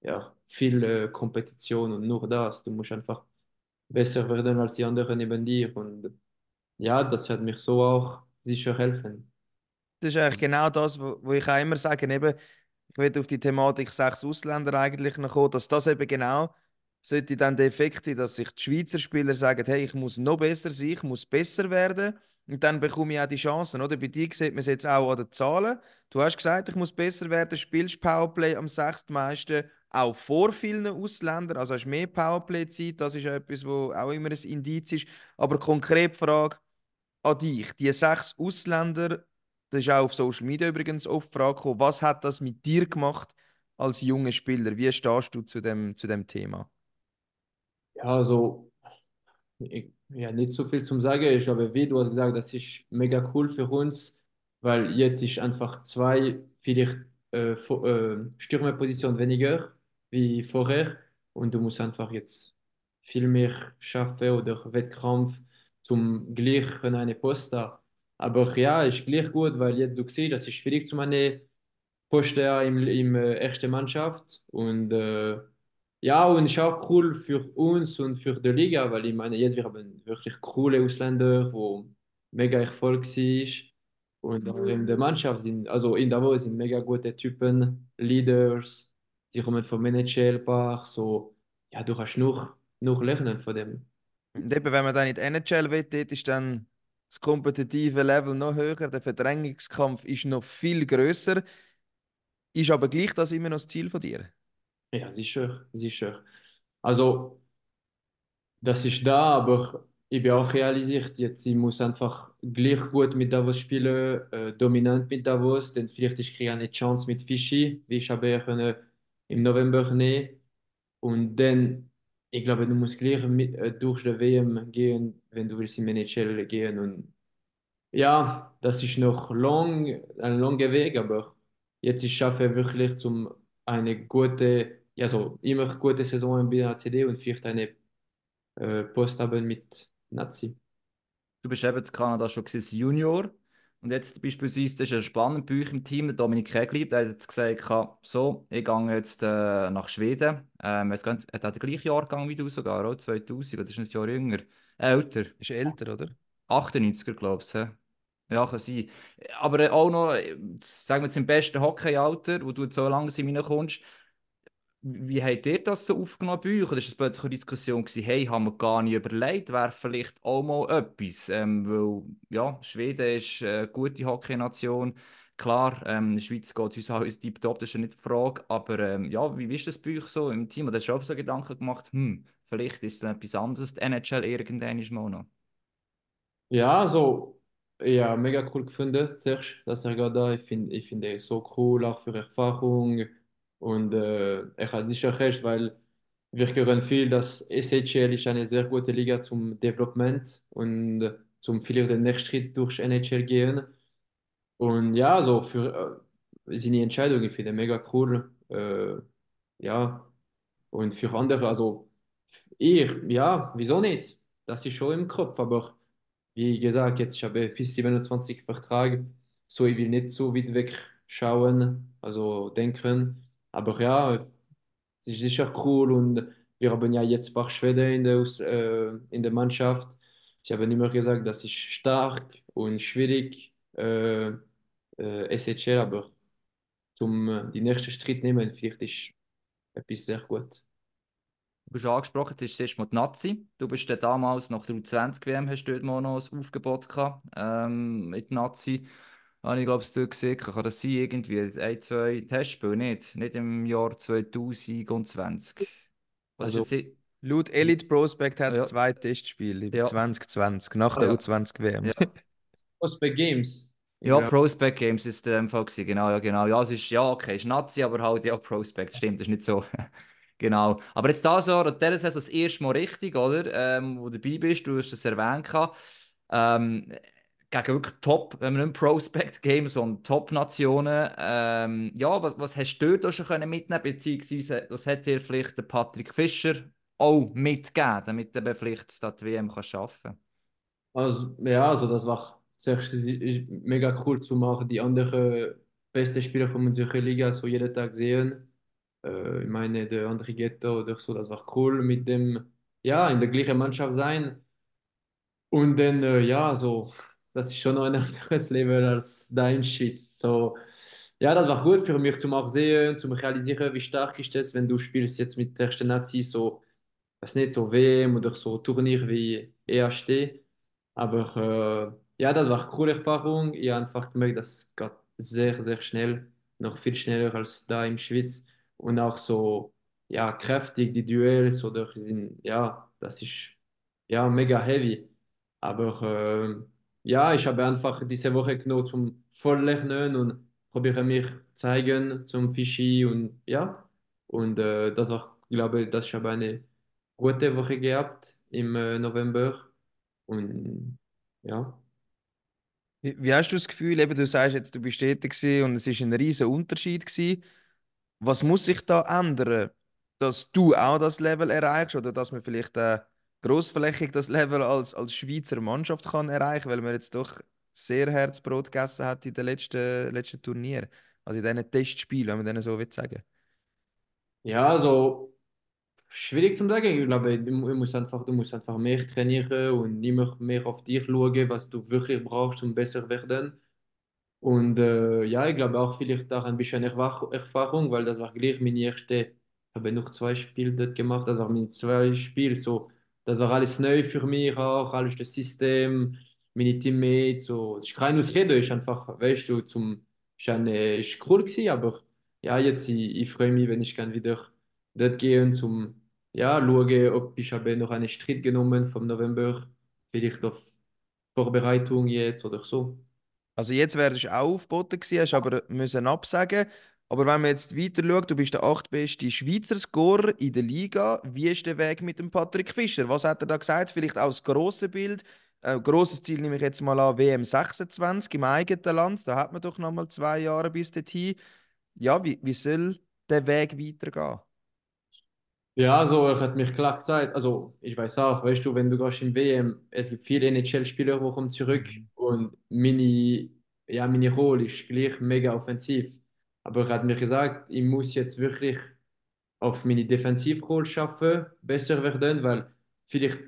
ja, viel äh, Kompetition und nur das. Du musst einfach besser werden als die anderen neben dir. Und ja, das wird mir so auch sicher helfen. Das ist eigentlich genau das, wo, ich auch immer sage, eben, ich will auf die Thematik sechs Ausländer eigentlich noch kommen, dass das eben genau sollte dann der Effekt sein, dass sich die Schweizer Spieler sagen, hey, ich muss noch besser sein, ich muss besser werden und dann bekomme ich auch die Chancen, oder? Bei dir sieht man es jetzt auch an den Zahlen. Du hast gesagt, ich muss besser werden, spielst Powerplay am sechstmeisten, auch vor vielen Ausländern, also hast mehr Powerplay-Zeit, das ist etwas, wo auch immer ein Indiz ist. Aber konkret Frage an dich, die sechs Ausländer, das ist auch auf Social Media übrigens oft die Frage gekommen, was hat das mit dir gemacht als junger Spieler? Wie stehst du zu dem, zu dem Thema? Ja, also, ich, ja, nicht so viel zum Sagen. Ich glaube, wie du hast gesagt, das ist mega cool für uns, weil jetzt ist einfach zwei, vielleicht äh, äh, Stürmerposition weniger wie vorher und du musst einfach jetzt viel mehr schaffen oder Wettkampf zum gleich eine Posten. Aber ja, ist gleich gut, weil jetzt du siehst, das ist schwierig zu eine Posten im, im äh, ersten Mannschaft und äh, ja, und ist auch cool für uns und für die Liga, weil ich meine, jetzt wir haben wirklich coole Ausländer, wo mega Erfolg ist. Und auch in der Mannschaft sind, also in Davos sind mega gute Typen, Leaders, sie kommen vom NHL-Park, so, ja, du kannst nur, nur lernen von dem. Und eben, wenn man dann in die NHL will, dort ist dann das kompetitive Level noch höher, der Verdrängungskampf ist noch viel größer. Ist aber gleich das immer noch das Ziel von dir? Ja, sicher, sicher. Also, das ist da, aber ich bin auch realisiert, jetzt ich muss einfach gleich gut mit Davos spielen, äh, dominant mit Davos, denn vielleicht ich kriege eine Chance mit Fischi, wie ich habe können im November nehmen. Und dann, ich glaube, du musst gleich mit, äh, durch die WM gehen, wenn du willst im NHL gehen. Und ja, das ist noch lang, ein langer Weg, aber jetzt ich schaffe wirklich zum eine gute, ja so immer gute Saison im BACD und vielleicht eine äh, Post haben mit Nazi. Du bist eben in Kanada schon Junior. Und jetzt beispielsweise, das ist ja spannend bei euch im Team, der Dominik Kegli, der hat jetzt gesagt, so, ich gehe jetzt äh, nach Schweden. Ähm, jetzt geht, hat er den gleichen Jahrgang wie du sogar, auch 2000, oder ist ein Jahr jünger? Äh, älter. Ist älter, oder? 98er, glaubst du? Ja, kann sein. Aber auch noch, sagen wir jetzt im besten Hockeyalter, wo du so langsam reinkommst, wie habt ihr das so aufgenommen bei euch? Oder ist das plötzlich eine Diskussion gewesen, hey, haben wir gar nicht überlegt, wäre vielleicht auch mal etwas? Ähm, weil, ja, Schweden ist eine gute Hockeynation. Klar, ähm, in der Schweiz geht es uns alles tiptop, das ist ja nicht die Frage. Aber ähm, ja, wie ist das bei euch so im Team? Oder hast du auch so Gedanken gemacht, hm, vielleicht ist es etwas anderes, die NHL irgendwann mal noch? Ja, also, ja, mega cool gefunden, zuerst, dass er da, ich finde, ich finde er so cool, auch für Erfahrung. Und äh, er hat sicher recht, weil wir hören viel, dass SHL ist eine sehr gute Liga zum Development und zum vielleicht den nächsten Schritt durch NHL gehen. Und ja, so für äh, seine Entscheidung, ich finde mega cool. Äh, ja, und für andere, also ich, ja, wieso nicht? Das ist schon im Kopf, aber wie gesagt, jetzt ich habe bis 27 Vertrag, so ich will nicht so weit weg schauen, also denken. Aber ja, es ist sicher cool und wir haben ja jetzt ein paar Schweden in der, äh, in der Mannschaft. Ich habe immer gesagt, das ist stark und schwierig, äh, äh, SHL, aber zum äh, die nächsten Schritt nehmen, vielleicht ist etwas sehr gut. Du bist angesprochen, jetzt ist zuerst mal die Nazi. Du bist dann damals nach der U20-WM, hast du dort mal noch ein Aufgebot gehabt, ähm, mit Nazi. Habe ich glaube es dort gesehen, kann das sein, irgendwie ein, zwei Testspiele, nicht? Nicht im Jahr 2020. Was Also- ist jetzt... Laut Elite Prospect hat es Ja. zwei Testspiele im Ja. 2020, nach der Ah, ja. U20-WM. Ja. Prospect Games. Ja, Ja. Prospect Games ist dem Fall gewesen. Genau, ja, genau. Ja, es ist, ja, okay, ist Nazi, aber halt, ja, Prospect, stimmt, das ist nicht so. Genau. Aber jetzt da so, dieser Saison das erste Mal richtig, oder? Ähm, wo du dabei bist, du hast es erwähnt. Ähm, gegen wirklich Top, wenn man nicht Prospect Games, sondern Top-Nationen. Ähm, ja, was, was hast du da schon können mitnehmen beziehungsweise was hat dir vielleicht der Patrick Fischer auch mitgegeben, damit er vielleicht das WM kann schaffen Also, ja, also das war zuerst mega cool zu machen, die anderen besten Spieler von unserer Liga so jeden Tag sehen. Äh, ich meine, der André Ghetto oder so, das war cool mit dem, ja, in der gleichen Mannschaft sein. Und dann, äh, ja, so, das ist schon ein anderes Level als dein Shit. So, ja, das war gut für mich zum auch sehen, zum realisieren, wie stark ist das, wenn du spielst jetzt mit der ersten Nazi so, weiß nicht, so WM oder so Turnier wie EASD. Aber äh, ja, das war eine coole Erfahrung. Ich habe einfach gemerkt, das geht sehr, sehr schnell, noch viel schneller als da im Schweiz. Und auch so, ja, kräftig, die Duels oder sind, ja, das ist ja mega heavy. Aber äh, ja, ich habe einfach diese Woche genommen zum Volllernen und probiere mich zeigen zum Fischi und ja. Und äh, das war, glaube ich, dass ich habe eine gute Woche gehabt im äh, November. Und ja. Wie, hast du das Gefühl, eben, du sagst jetzt, du bist tätig und es ist ein riesen Unterschied gewesen. Was muss sich da ändern, dass du auch das Level erreichst oder dass man vielleicht äh, großflächig das Level als, als Schweizer Mannschaft kann erreichen, weil man jetzt doch sehr Herzbrot gegessen hat in den letzten, letzten Turnier, also in diesen Testspielen, wenn man denen so will sagen. Ja, also schwierig zu sagen. Ich glaube, du musst einfach, du musst einfach mehr trainieren und immer mehr auf dich schauen, was du wirklich brauchst, um besser zu werden. Und äh, ja, ich glaube auch vielleicht auch ein bisschen Erfahrung, weil das war gleich meine erste, ich habe noch zwei Spiele dort gemacht, das war meine zwei Spiele, so, das war alles neu für mich auch, alles das System, meine Teammates, so, es ist kein Ausrede, ist einfach, weißt du, zum, eine, ist cool gewesen, aber ja, jetzt, ich, ich freue mich, wenn ich kann wieder dort gehen, zum, ja, schauen, ob ich habe noch einen Schritt genommen vom November, vielleicht auf Vorbereitung jetzt oder so. Also jetzt wärst du auch aufgeboten gewesen, hast aber müssen absagen. Aber wenn man jetzt weiter schaut, du bist der achtbeste Schweizer Scorer in der Liga. Wie ist der Weg mit dem Patrick Fischer? Was hat er da gesagt? Vielleicht auch das grosse Bild. Äh, grosses Ziel nehme ich jetzt mal an, WM 26 im eigenen Land. Da hat man doch noch mal zwei Jahre bis dorthin. Ja, wie, wie soll der Weg weitergehen? Ja, also er hat mich klar gezeigt, also ich weiß auch, weißt du, wenn du gehst in WM, es gibt viele NHL-Spieler, die kommen zurück und meine, ja, meine Rolle ist gleich mega offensiv. Aber er hat mir gesagt, ich muss jetzt wirklich auf meine Defensivrolle schaffen, besser werden, weil vielleicht,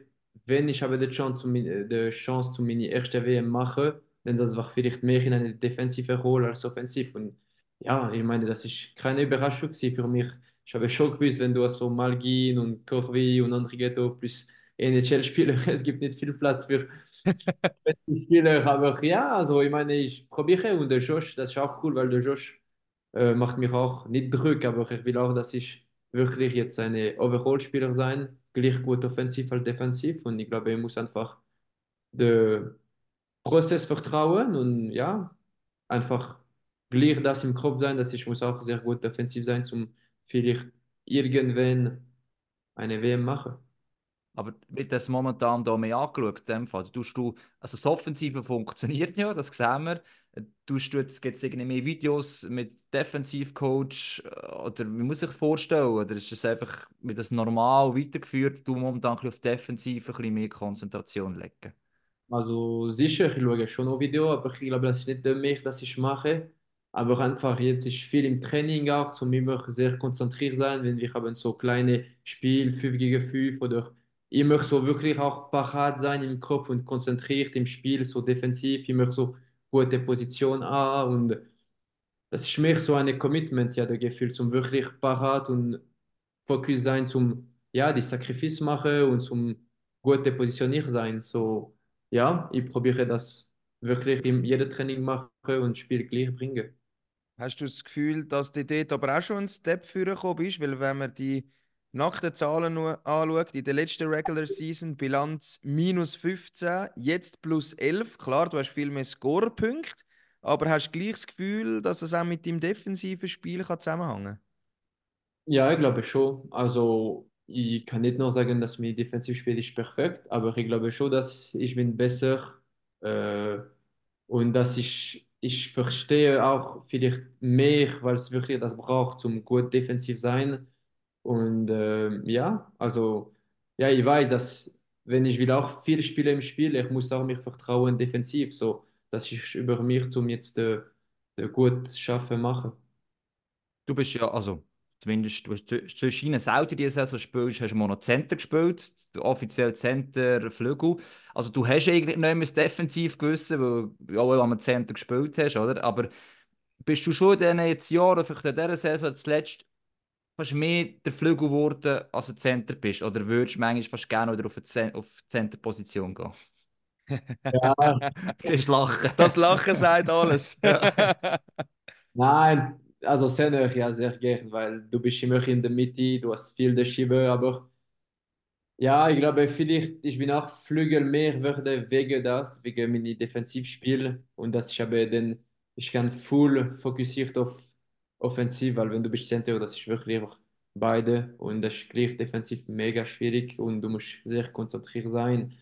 wenn ich habe die Chance, zu mein- die Chance zu meiner ersten WM machen, dann das war vielleicht mehr in eine defensive Rolle als offensiv. Und ja, ich meine, das ist keine Überraschung für mich. Ich habe schon gewusst, wenn du so Malgin und Corvi und André Ghetto plus NHL-Spieler, es gibt nicht viel Platz für Spieler, aber ja, also ich meine, ich probiere und der Josh, das ist auch cool, weil der Josh äh, macht mich auch nicht Druck, aber ich will auch, dass ich wirklich jetzt eine Overall-Spieler sein, gleich gut offensiv als defensiv und ich glaube, ich muss einfach den Prozess vertrauen und ja, einfach gleich das im Kopf sein, dass ich muss auch sehr gut defensiv sein, zum vielleicht irgendwann eine WM machen. Aber wird das momentan da mehr angeschaut? In Fall? Tust du, also das Offensive funktioniert ja, das sehen wir. Du jetzt, gibt es irgendwie mehr Videos mit Defensivcoach äh, oder wie muss ich vorstellen? Oder ist es einfach wird das normal weitergeführt, du momentan auf Defensive ein mehr Konzentration legen? Also sicher, ich schaue schon noch Video, aber ich glaube, das ist nicht der mich, das ich mache. Aber einfach jetzt ist viel im Training auch, zum immer sehr konzentriert sein, wenn wir haben so kleine Spiel 5 gegen 5 oder immer so wirklich auch parat sein im Kopf und konzentriert im Spiel, so defensiv, immer so gute Position an und das ist mehr so ein Commitment, ja, der Gefühl, zum wirklich parat und Fokus sein, zum ja, die Sacrifice machen und zum gute positioniert sein. So, ja, ich probiere das wirklich in jedem Training machen und Spiel gleich bringen. Hast du das Gefühl, dass du dort aber auch schon einen Step vorgekommen bist? Weil wenn man die nackten Zahlen anschaut, in der letzten Regular Season Bilanz minus 15, jetzt plus 11. Klar, du hast viel mehr Scorerpunkte, aber hast gleich das Gefühl, dass es auch mit deinem defensiven Spiel kann zusammenhängen? Ja, ich glaube schon. Also, ich kann nicht nur sagen, dass mein Defensivspiel ist perfekt, aber ich glaube schon, dass ich bin besser äh, und dass ich, ich verstehe auch vielleicht mehr, weil es wirklich das braucht, zum gut defensiv sein. Und äh, ja, also, ja, ich weiß, dass wenn ich will auch viel spiele im Spiel, ich muss auch mich vertrauen defensiv, so, dass ich über mich zum jetzt äh, äh, gut schaffen mache. Du bist ja, also zumindest du hast zwischen selten diese Saison gespielt, hast du mal noch Center gespielt, offiziell Center, Flügel. Also du hast eigentlich nicht mehr das Defensiv gewissen, weil ja, weil du Center gespielt hast, oder? Aber bist du schon in diesen jetzt Jahren, vielleicht in dieser Saison zuletzt, fast mehr der Flügel geworden, als ein Center bist? Oder würdest du manchmal fast gerne wieder auf eine auf die Center-Position gehen? Ja, Das Lachen. Das Lachen sagt alles. nein, also sehr nahe, ja, sehr gern, weil du bist immer in der Mitte, du hast viel der Schiebe, aber ja, ich glaube, vielleicht, ich bin auch Flügel mehr würde wegen das, wegen meinem Defensivspiel und dass ich habe dann, ich kann full fokussiert auf Offensiv, weil wenn du bist Center, das ist wirklich beide und das ist gleich defensiv mega schwierig und du musst sehr konzentriert sein.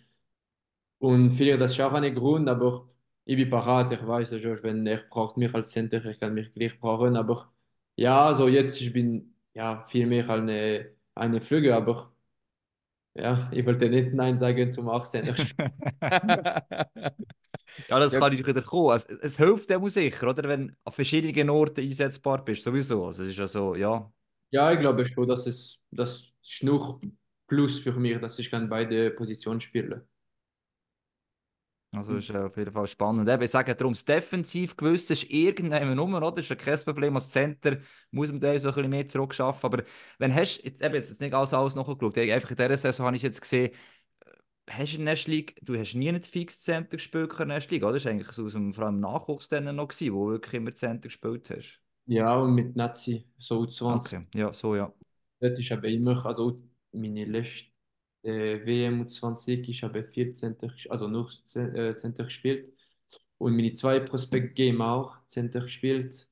Und vielleicht das ist auch ein Grund, aber ich bin parat, ich weiß, Josh, wenn er braucht mich als Center, ich kann mich gleich brauchen, aber ja, so jetzt, ich bin ja viel mehr eine, eine Flügel, aber ja, ich wollte nicht Nein sagen zum 18. Ja, das Ja. kann ich wieder kommen. Es, es hilft dem sicher, oder? Wenn du an verschiedenen Orten einsetzbar bist, sowieso. Also es ist ja so, ja. Ja, ich glaube schon, dass es das ist noch Plus für mich, dass ich kann beide Positionen spielen. Also ist äh, auf jeden Fall spannend. Eben, ich sage darum, das defensiv gewusst ist irgendeine Nummer, oder? Das ist ja kein Problem. Als Center muss man da so ein bisschen mehr zurückschaffen. Aber wenn hast jetzt, eben jetzt nicht alles, alles nachgeschaut, einfach in dieser Saison habe ich jetzt gesehen, äh, hast du in der League, du hast nie nicht fix Center gespielt in der League, oder? Das war eigentlich so aus dem, vor allem Nachwuchs dann noch, gewesen, wo du wirklich immer Center gespielt hast. Ja, und mit Nazi, so 20. Okay, ja, so ja. Dort ich habe immer, also meine letzte äh, WM 20, ich habe 14, also nur Cen- äh, Center gespielt. Und meine zwei Prospect Game auch Center gespielt.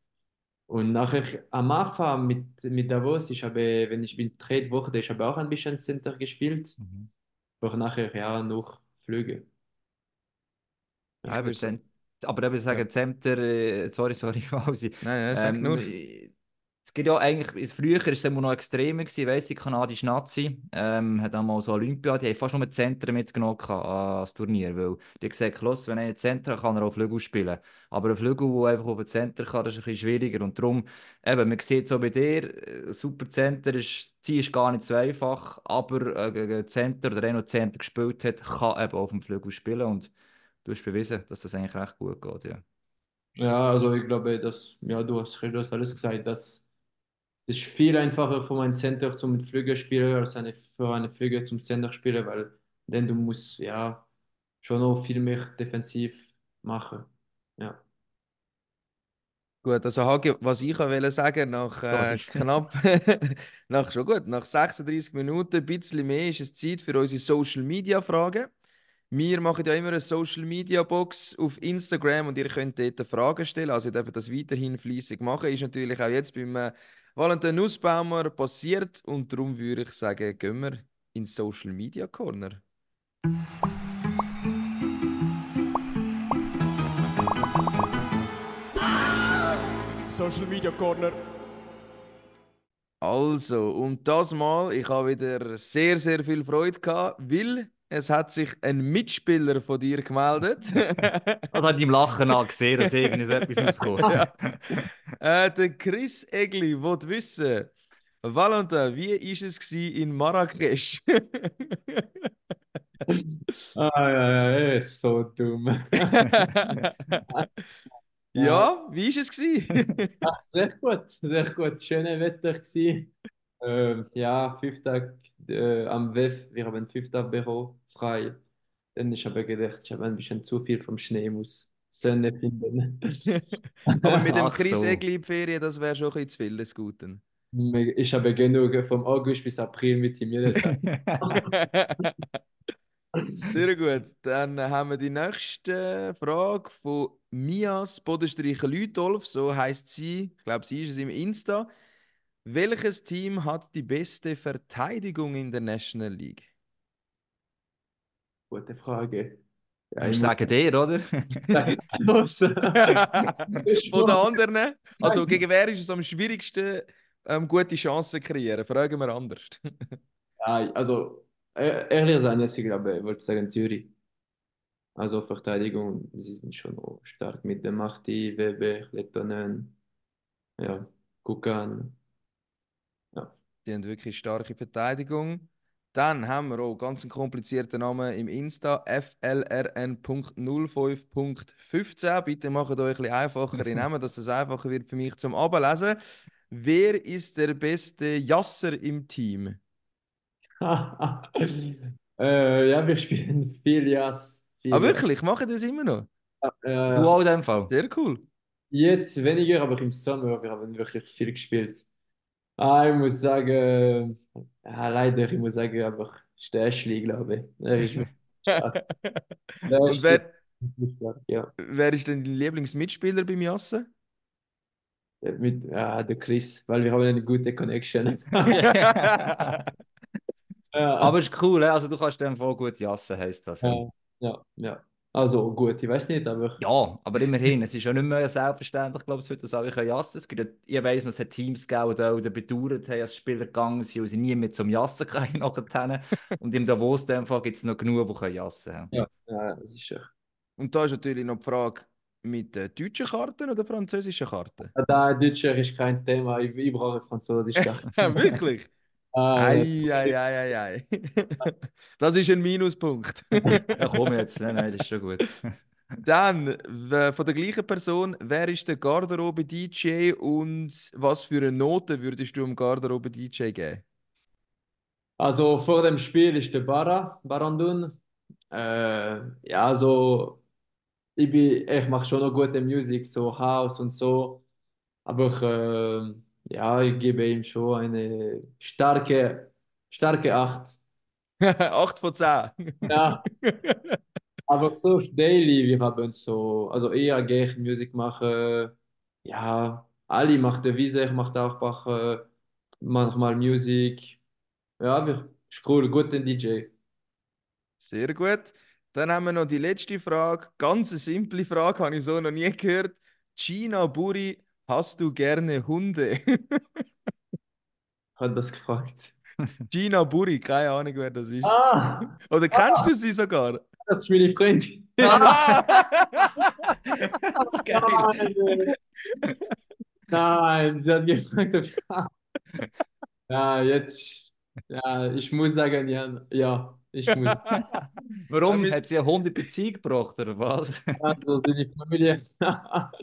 Und nachher am Anfang mit, mit Davos, ich habe, wenn ich bin Trade wurde, ich habe auch ein bisschen Center gespielt. Mhm. Aber nachher ja nur Flüge. Ja, aber, würde sagen- aber eben sagen, Center, äh, sorry, sorry, Mausi. Nein, nein, Ähm, nur. Es gibt ja eigentlich, früher war es immer noch extremer, gewesen, weiss ich, kanadische Nazi, ähm, hat einmal so Olympia, die haben fast nur Zentren mitgenommen gehabt an das Turnier, weil die haben gesagt, los, wenn er Zentren hat, kann er auch Flügel spielen. Aber ein Flügel, der einfach auf ein Zentren kann, das ist ein bisschen schwieriger und darum, eben, man sieht so bei dir, äh, super Center, ist, Ziel ist gar nicht so einfach, aber äh, ein Center oder einer, der Center gespielt hat, kann eben auf dem Flügel spielen und du hast bewiesen, dass das eigentlich recht gut geht, ja. Ja, also ich glaube, dass, ja, du hast, du hast alles gesagt, dass es ist viel einfacher für einen Center zum Flügel spielen als eine, für eine Flügel zum Center spielen, weil dann du musst ja schon noch viel mehr defensiv machen. Ja. Gut, also Hagi, was ich auch wollte sagen, nach äh, knapp, nach schon gut, nach 36 Minuten, ein bisschen mehr, ist es Zeit für unsere Social Media Fragen. Wir machen ja immer eine Social Media Box auf Instagram und ihr könnt dort Fragen stellen. Also ihr dürft das weiterhin fleissig machen. Ist natürlich auch jetzt beim äh, Valentin Nussbaumer passiert und darum würde ich sagen, gehen wir in Social Media Corner. Social Media Corner. Also, und das Mal, ich habe wieder sehr, sehr viel Freude gehabt, weil es hat sich ein Mitspieler von dir gemeldet. Das hat ihm Lachen angesehen, dass irgendwas etwas rauskommt. äh, der Chris Egli will wissen, Valentin, wie war es in Marrakesch? Ah, ja, ja, er ist so dumm. ja, wie war es? Ach, sehr gut, sehr gut. Schönes Wetter gewesen. Ähm, ja, fünf Tage äh, am WEF, wir haben fünf Tage Büro frei. Dann ich habe gedacht, ich habe ein bisschen zu viel vom Schnee, muss Sonne finden. Aber mit dem Chris so. Ferien, das wäre schon ein bisschen zu viel des Guten. Ich habe genug vom August bis April mit ihm jeden Tag. Sehr gut. Dann haben wir die nächste Frage von Mias Bodenstreicher Lütolf. So heißt sie. Ich glaube, sie ist es im Insta. Welches Team hat die beste Verteidigung in der National League? Gute Frage. Ja, Ich sage dir, oder? los. Von den anderen? Also, gegen wer ist es am schwierigsten, ähm, gute Chancen zu kreieren? Fragen wir anders. Ja, also, e- ehrlich sein, jetzt, ich glaube, ich wollte sagen Zürich. Also Verteidigung, sie sind schon stark mit dem Mahdi, Weber, Lettonen, ja, Kukan. Ja. Die haben wirklich starke Verteidigung. Dann haben wir auch ganz einen komplizierten Namen im Insta, flrn.05.15. Bitte macht euch ein bisschen einfachere Namen, dass es einfacher wird für mich zum Ablesen. Wer ist der beste Jasser im Team? äh, ja, wir spielen viel Jas. Viel Ah, wirklich? Machen das immer noch? Äh, Du auch in dem Fall. Sehr cool. Jetzt weniger, aber im Sommer, wir haben wirklich viel gespielt. Ah, ich muss sagen, ja, leider, ich muss sagen, einfach Stäschli, glaube ich. Er ist stark. Und ist wer, stark, ja. wer ist denn dein Lieblingsmitspieler beim Jassen? Mit, ja, der Chris, weil wir haben eine gute Connection. Ja, Aber ist cool, he? also du kannst dem Fall gut jassen, heisst das. ja, ja, ja. Also gut, ich weiß nicht, aber Ja, aber immerhin, es ist ja nicht mehr selbstverständlich, glaube ich, heute, dass alle können jassen Es gibt ja, ich weiss noch, es hat Teams gegeben, die da bedauert haben, als Spieler gegangen sind und sie nie mit zum Jassen können nachher. Und im Davos in dem Fall gibt es noch genug, die können jassen können. ja, ja, das ist schön. Und da ist natürlich noch die Frage mit äh, deutschen Karten oder französischen Karten? Da Deutscher ist kein Thema, ich, ich brauche Französisch. Ja, wirklich? Ah, Ei, ei, ei, ei, ei. Das ist ein Minuspunkt. Ja, komm jetzt, nein, nein, das ist schon gut. Dann, von der gleichen Person, wer ist der Garderobe-DJ und was für eine Note würdest du dem Garderobe-DJ geben? Also vor dem Spiel ist der Bara, Barandun. Äh, ja, also ich bin, ich mache schon noch gute Musik, so House und so. Aber äh, ja, ich gebe ihm schon eine starke, starke Acht. 8 von 10. Ja, aber so daily, wir haben so, also eher gehe ich Musik machen. Ja, Ali macht der Wiese, ich mache auch machen, manchmal Musik. Ja, wir, cool, guter DJ. Sehr gut. Dann haben wir noch die letzte Frage. Ganz eine simple Frage, habe ich so noch nie gehört. Gina Buri, hast du gerne Hunde? Hat das gefragt. Gina Buri, keine Ahnung, wer das ist. Ah, Oder kennst du sie sogar? das ist meine Freundin. Geil. Nein, sie hat gefragt, ob ich... Ja, jetzt, ja, ich muss sagen, ja, ja, ich muss. Warum? Hat sie eine Hundebeziehung gebracht, oder was? Also, seine Familie,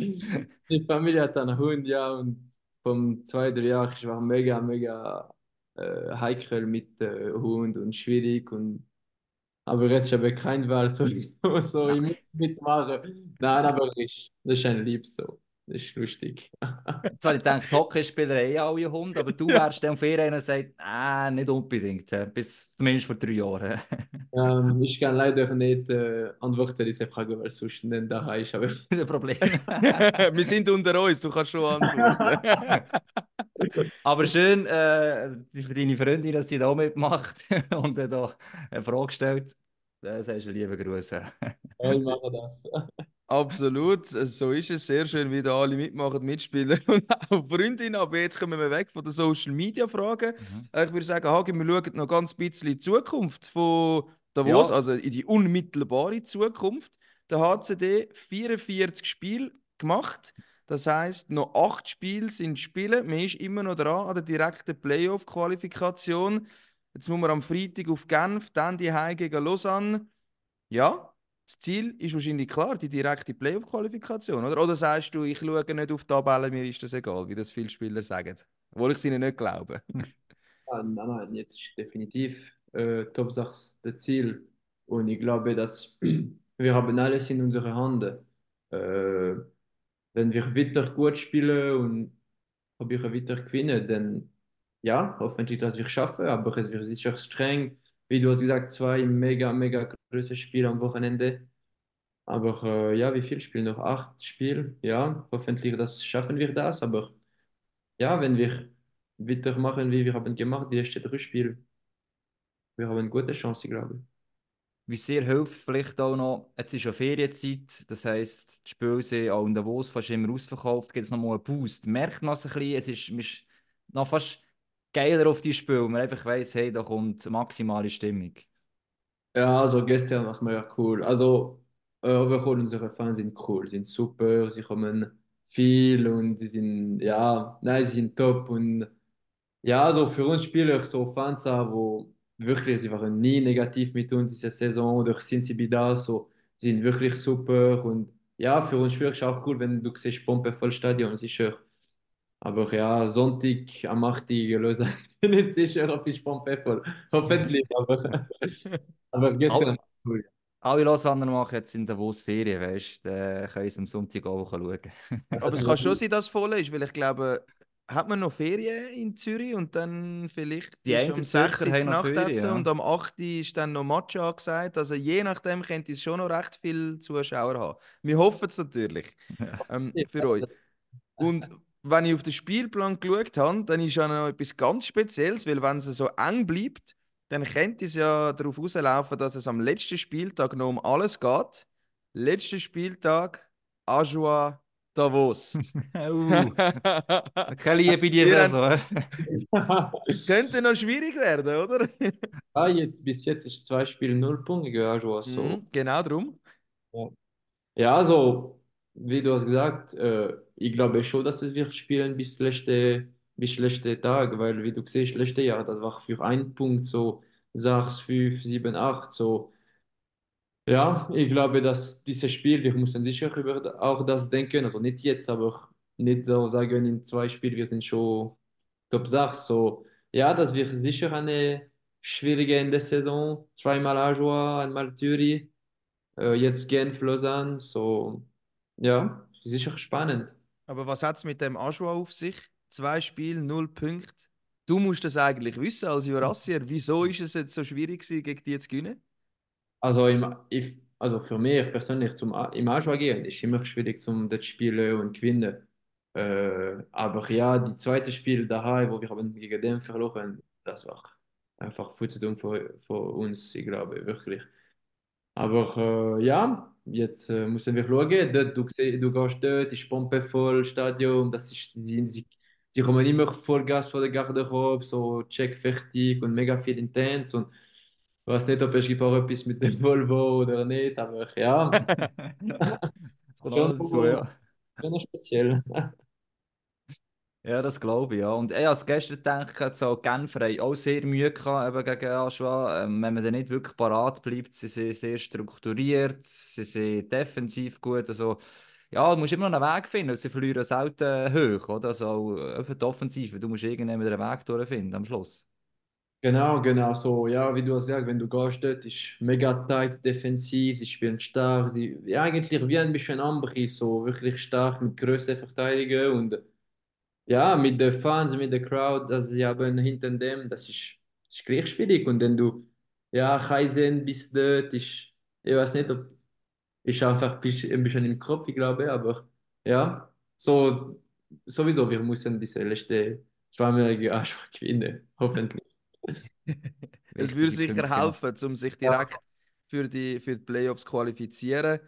die Familie hat einen Hund, ja, und vom zwei, drei Jahren, ich war mega, mega äh, heikel mit äh, Hund und schwierig und aber jetzt habe ich keine Wahl, so, so ich muss mitmachen. Nein, aber ich, das ist ein Lieb so. Das ist lustig. Jetzt habe ich gedacht, Hockeyspieler haben eh alle Hunde, aber du wärst dann auf ihr einer, der sagt, äh, nicht unbedingt, bis zumindest vor drei Jahren. Ähm, ich kann leider nicht äh, antworten diese Frage, weil sonst nicht da ist. Aber Kein Problem. Wir sind unter uns, du kannst schon antworten. Aber schön äh, für deine Freundin, dass sie da mitmacht und äh, da eine Frage stellt. Äh, sagst du liebe Grüße. ja, ich mache das. Absolut, so ist es. Sehr schön, wie da alle mitmachen, Mitspieler und auch Freundinnen. Aber jetzt kommen wir weg von den Social Media Fragen. Äh, Ich würde sagen, Hagi, wir schauen noch ganz ein bisschen in die Zukunft von Davos, Ja. also in die unmittelbare Zukunft. Der HCD 44 Spiele gemacht. Das heißt, noch acht Spiele sind Spiele. Man ist immer noch dran an der direkten Playoff-Qualifikation. Jetzt muss man am Freitag auf Genf, dann die Heim gegen Lausanne. Ja, das Ziel ist wahrscheinlich klar, die direkte Playoff-Qualifikation, oder? Oder sagst du, ich schaue nicht auf die Tabelle, mir ist das egal, wie das viele Spieler sagen. Obwohl ich es ihnen nicht glaube. Nein, nein, jetzt ist definitiv äh, Top 6 das Ziel. Und ich glaube, dass wir haben alles in unserer Hand. Äh, wenn wir weiter gut spielen und probieren weiter gewinnen, dann ja, hoffentlich, dass wir es schaffen. Aber es wird sicher streng. Wie du hast gesagt, zwei mega, mega große Spiele am Wochenende. Aber äh, ja, wie viel Spiele noch? Acht Spiele. Ja, hoffentlich das schaffen wir das. Aber ja, wenn wir weitermachen, wie wir haben gemacht, die ersten drei Spiele, wir haben eine gute Chance, glaube ich. Wie sehr hilft vielleicht auch noch, jetzt ist ja Ferienzeit, das heisst, die Spiele sind auch in Davos fast immer ausverkauft, gibt es nochmal einen Boost. Merkt man es ein bisschen, es ist, ist noch fast geiler auf die Spiele, man einfach weiss, hey, da kommt maximale Stimmung. Ja, also gestern war mega cool. Also, äh, overall unsere Fans sind cool, sind super, sie kommen viel und sie sind, ja, nein, sie sind top und ja, so für uns Spieler, so Fans, wo wirklich, sie waren nie negativ mit uns diese Saison oder sind sie wieder so, sie sind wirklich super und ja, für uns Spieler ist auch cool, wenn du siehst, Pompe voll Stadion, sicher. Aber ja, Sonntag am 8. lösen. Ich bin nicht sicher, ob ich Pompe voll. Hoffentlich, aber, aber gestern Alle-. Alle Lausanner machen jetzt in Davos Ferien, weißt du, dann können sie am Sonntag auch schauen. Aber es kann schon sein, dass es voll ist, weil ich glaube, hat man noch Ferien in Zürich und dann vielleicht Die ist Zürcher 6. Uhr Nachtessen ja. und am 8. Uhr ist dann noch Match angesagt. Also je nachdem könnte es schon noch recht viele Zuschauer haben. Wir hoffen es natürlich ähm, für euch. Und wenn ich auf den Spielplan geschaut habe, dann ist ja noch etwas ganz Spezielles, weil wenn es so eng bleibt, dann könnte es ja darauf rauslaufen, dass es am letzten Spieltag noch um alles geht. Letzter Spieltag, Ajoa Davos. uh, keine Liebe diese Saison. Könnte noch schwierig werden, oder? ah, jetzt, bis jetzt ist zwei Spiele null Punkte, schon so. Mhm, genau drum. Ja, also, wie du hast gesagt, äh, ich glaube schon, dass es wird spielen bis letzte, bis letzte Tag, weil, wie du siehst, letzte Jahr, das war für einen Punkt so 6, 5, 7, 8, so. Ja, ich glaube, dass dieses Spiel, wir müssen sicher über auch das denken, also nicht jetzt, aber nicht so sagen, in zwei Spielen, wir sind schon Top 6, so. Ja, das wird sicher eine schwierige Ende-Saison, zweimal Ajoa, einmal Zürich. Äh, jetzt Genf, Lausanne, so, ja, sicher spannend. Aber was hat es mit dem Ajoa auf sich? Zwei Spiele, null Punkte. Du musst das eigentlich wissen als Jurassier. Wieso ist es jetzt so schwierig gewesen, gegen die zu gewinnen? Also, im, ich, also für mich persönlich zum, im Ajoa gehen ist immer schwierig zum das Spielen und gewinnen. Äh, aber ja, die zweite Spiel daheim, wo wir haben gegen den verloren, das war einfach viel zu dumm für, für uns, ich glaube, wirklich. Aber äh, ja, jetzt äh, müssen wir schauen. Dort, du, du gehst dort, ist Pompe voll, Stadion, das ist, die, sie, die kommen immer Vollgas vor der Garderobe, so check fertig und mega viel intens. Und ich weiß nicht, ob es gibt auch etwas mit dem Volvo oder nicht, aber ja, Kommt auch dazu, ja. schon speziell. Ja, das glaube ich, ja. Und ich als gestern gedacht, so Genfer haben auch sehr Mühe gehabt, eben gegen Aschua. Ähm, wenn man dann nicht wirklich parat bleibt, sie sind sehr strukturiert, sie sind defensiv gut. Also, ja, du musst immer noch einen Weg finden. Sie verlieren selten hoch, oder? Also, auch äh, für die Offensive. Du musst irgendwann einen Weg durchfinden am Schluss. Genau, genau so. Ja, wie du hast gesagt, wenn du gehst dort, ist mega tight defensiv, sie spielen stark, sie, ja, eigentlich wie ein bisschen Ambri, so wirklich stark mit Größe verteidigen ja, mit den Fans, mit der Crowd, das sie haben hinter dem, das ist, das ist gleich schwierig und wenn du, ja, Kaizen bis dort, ist, ich weiß nicht, ob, ist einfach ein bisschen ein bisschen im Kopf, ich glaube, aber ja, so, sowieso, wir müssen diese letzte zweimalige Anschlag gewinnen, hoffentlich. Es würde sicher noch. helfen, um sich direkt für die, für die Playoffs zu qualifizieren.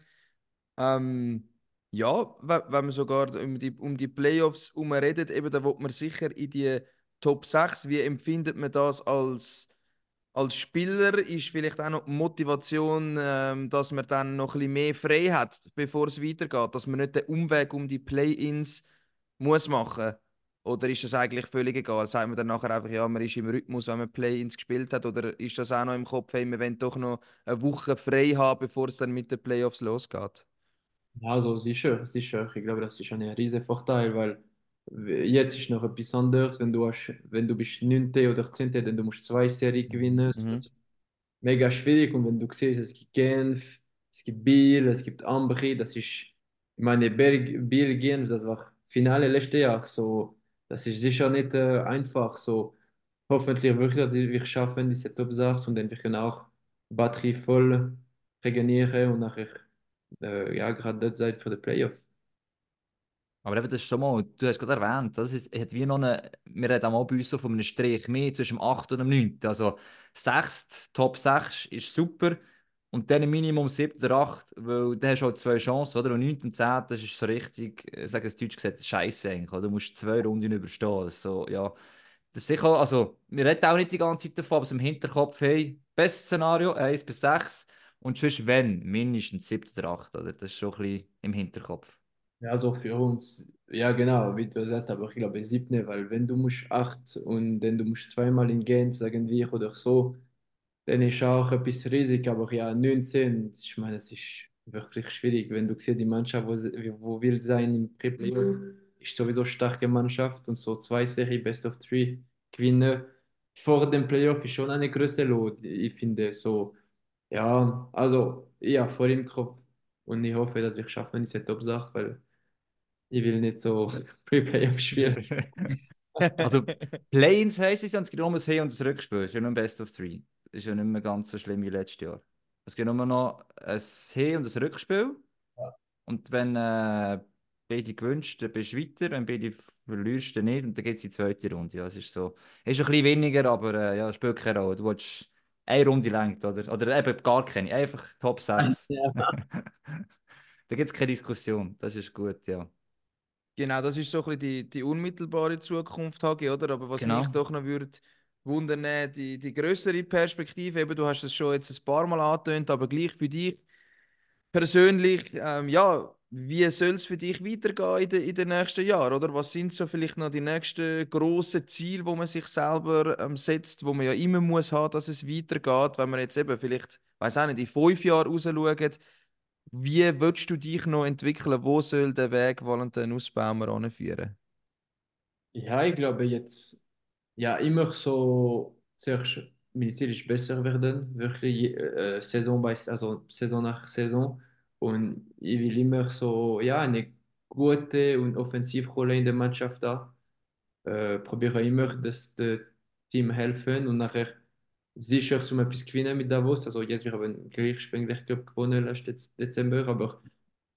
Ähm, ja, wenn, man sogar um die, um die Playoffs redet, eben, dann will man sicher in die Top 6. Wie empfindet man das als, als Spieler? Ist vielleicht auch noch die Motivation, ähm, dass man dann noch ein bisschen mehr frei hat, bevor es weitergeht, dass man nicht den Umweg um die Play-ins muss machen oder ist das eigentlich völlig egal? Sagt man dann nachher einfach, ja, man ist im Rhythmus, wenn man Play-ins gespielt hat? Oder ist das auch noch im Kopf, hey, wir wollen doch noch eine Woche frei haben, bevor es dann mit den Playoffs losgeht? Also sicher, sicher. Ich glaube, das ist ein riesiger Vorteil, weil jetzt ist noch etwas anderes, wenn du hast, wenn du bist 9. oder 10., dann du musst zwei Serien gewinnen. Mhm. Das ist mega schwierig. Und wenn du siehst, es gibt Genf, es gibt Biel, es gibt Ambri, das ist, ich meine, Biel, Genf, das war Finale letztes Jahr. So, das ist sicher nicht äh, einfach. So, hoffentlich wirklich, dass wir schaffen diese Top 6 und dann wir können auch Batterie voll regenerieren und nachher äh, ja, gerade dort seid für die Playoff. Aber eben, das ist schon mal, du hast gerade erwähnt, das ist, hat wie noch eine, wir reden auch mal bei uns so von einem Strich mehr zwischen dem 8. und dem 9. Also, 6, Top 6 ist super und dann Minimum 7 oder 8, weil dann hast du halt zwei Chancen, oder? Und 9 und 10, das ist so richtig, ich sage es deutsch gesagt, Scheiße eigentlich, oder? Du musst zwei Runden überstehen. So, ja. Das ist sicher, also, wir reden auch nicht die ganze Zeit davon, aber im Hinterkopf, hey, bestes Szenario, 1 bis 6 und sonst wenn, mindestens 7 oder 8, oder? Das ist schon ein bisschen im Hinterkopf. Ja, also für uns, ja genau, wie du gesagt hast, aber ich glaube siebte, weil wenn du musst acht und dann du musst zweimal in Genf, sagen wir, oder so, dann ist auch etwas riesig. Aber ja, 19, ich meine, es ist wirklich schwierig. Wenn du siehst, die Mannschaft, wo, wo will sein im Pre-Playoff, ist sowieso eine starke Mannschaft und so zwei Serie Best of Three gewinnen vor dem Playoff ist schon eine große Lot. Ich finde so, ja, also ja, voll im Kopf. Und ich hoffe, dass wir schaffen diese Top-Sache, weil ich will nicht so Pre-Playoff spielen. Also, Play-ins heisst es ja, es gibt nur das Hin- und das Rückspiel. Es ist ja nur ein Best of Three. Das ist ja nicht mehr ganz so schlimm wie letztes Jahr. Es gibt nur noch ein Hin- und ein Rückspiel. Und wenn äh, beide gewünscht, dann bist du weiter. Wenn beide verlierst, dann nicht. Und dann geht es in die zweite Runde. Ja, es ist so. Ist ein bisschen weniger, aber äh, ja, spielt keine Rolle. Du willst eine Runde lenkt, oder? Oder eben gar keine. Einfach Top 6. Ja. da gibt es keine Diskussion. Das ist gut, ja. Genau, das ist so ein bisschen die, die unmittelbare Zukunft, Hagi, oder? Aber was Genau. mich doch noch würde wundern, die, die größere Perspektive, eben, du hast es schon jetzt ein paar Mal angetönt, aber gleich für dich persönlich, ähm, ja, wie soll es für dich weitergehen in, den- in den nächsten Jahren, oder? Was sind so vielleicht noch die nächsten grossen Ziele, wo man sich selber ähm, setzt, wo man ja immer muss haben, dass es weitergeht, wenn man jetzt eben vielleicht, weiß auch nicht, in fünf Jahren rausschaut, wie willst du dich noch entwickeln? Wo soll der Weg Valentin Nussbaumer anführen? Ja, ich glaube jetzt, ja, immer so, zuerst medizinisch besser werden, wirklich äh, Saison bei, also Saison nach Saison. Und ich will immer so, ja, eine gute und Offensivrolle in der Mannschaft da. Äh, probiere immer, dass das Team helfen und nachher sicher zum etwas gewinnen mit Davos. Also jetzt, wir haben gleich, Spiel gleich Cup gewonnen letzten Dezember, aber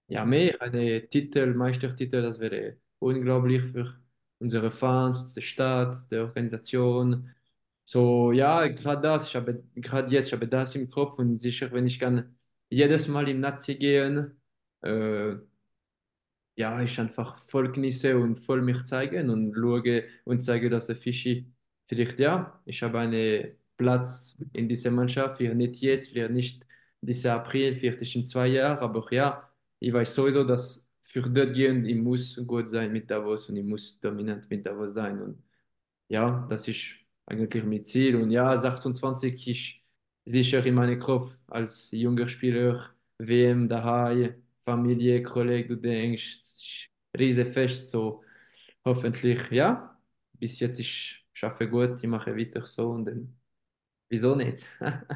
ja, mehr, eine Titel, Meistertitel, das wäre unglaublich für unsere Fans, die Stadt, die Organisation. So, ja, gerade das, ich habe gerade jetzt, ich habe das im Kopf und sicher, wenn ich kann jedes Mal im Nazi gehen, äh, ja, ich einfach voll genieße und voll mich zeigen und schaue und zeige, dass der Fischi vielleicht, ja, ich habe einen Platz in dieser Mannschaft, vielleicht nicht jetzt, vielleicht nicht dieses April, vielleicht in zwei Jahren, aber ja, ich weiß sowieso, dass für dort gehen, ich muss gut sein mit Davos und ich muss dominant mit Davos sein und ja, das ist eigentlich mein Ziel und ja, 26 ist sicher in meinem Kopf als junger Spieler, WM daheim, Familie, Kollege, du denkst, es ist riesen Fest, so hoffentlich, ja, bis jetzt ich schaffe gut, ich mache weiter so und dann, wieso nicht?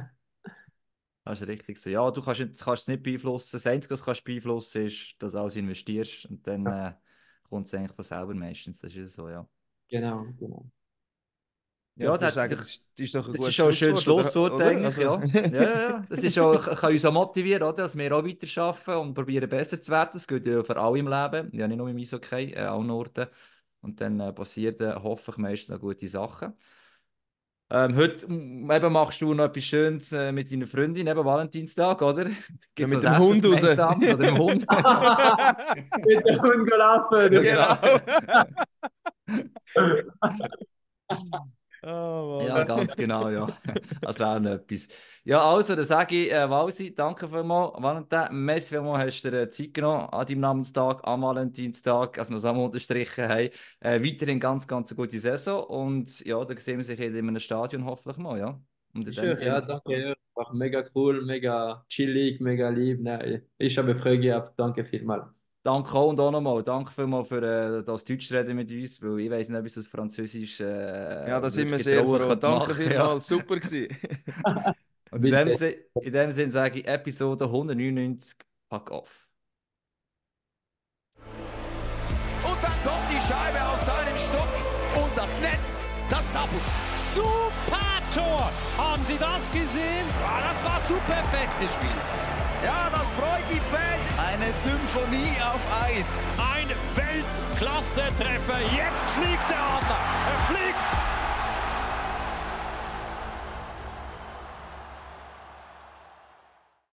Das ist richtig so. Ja, du kannst, nicht- kannst es nicht beeinflussen. Das Einzige, was du kannst beeinflussen ist, dass du alles investierst und dann äh, kommt es eigentlich von selber meistens. Das ist so, ja. Genau, genau. Ja, ich das sagen, sich- das ist doch ein Das ist schon ein schönes Schlusswort, oder- eigentlich, Also- ja. ja. Ja, Das ist auch, kann uns auch motivieren, oder? dass wir auch weiterarbeiten und probieren besser zu werden. Das gilt ja für alle im Leben, ja nicht nur im Eishockey, äh, allen Orten. Und dann äh, passieren hoffentlich meistens noch gute Sachen. Ähm, heute eben machst du noch etwas Schönes äh, mit deiner Freundin, eben Valentinstag, oder? Gibt's mit dem Hund raus. Oder dem Hund? Mit dem Hund gelaufen, du. Genau. oh, Ja, ganz genau, ja. Das wäre noch etwas. Ja, also, dann sage ich, äh, Walsi, danke vielmals. Valentin, merci vielmals, hast du dir äh, Zeit genommen an deinem Namenstag, am Valentinstag, als wir es einmal unterstrichen haben. Äh, weiterhin ganz, ganz eine gute Saison und ja, dann sehen wir sich in einem Stadion hoffentlich mal, ja. Und in Schön, ja, danke. War mega cool, mega chillig, mega lieb. Nein, ich habe Freude gehabt. Danke vielmals. Danke auch und auch nochmal. Danke vielmals für äh, das Deutsch reden mit uns, weil ich weiß nicht, ob ich das Französisch. Äh, Ja, da sind wir sehr froh. Danke machen, ja. vielmals, super gewesen. Und in dem, Bitte. Sin- in dem Sinne sage ich Episode 199, pack auf. Und dann kommt die Scheibe auf seinen Stock und das Netz, das zappelt. Super Tor! Haben Sie das gesehen? Ja, das war zu perfekt gespielt. Ja, das freut die Fans. Eine Symphonie auf Eis. Ein Weltklasse-Treffer. Jetzt fliegt der Adler. Er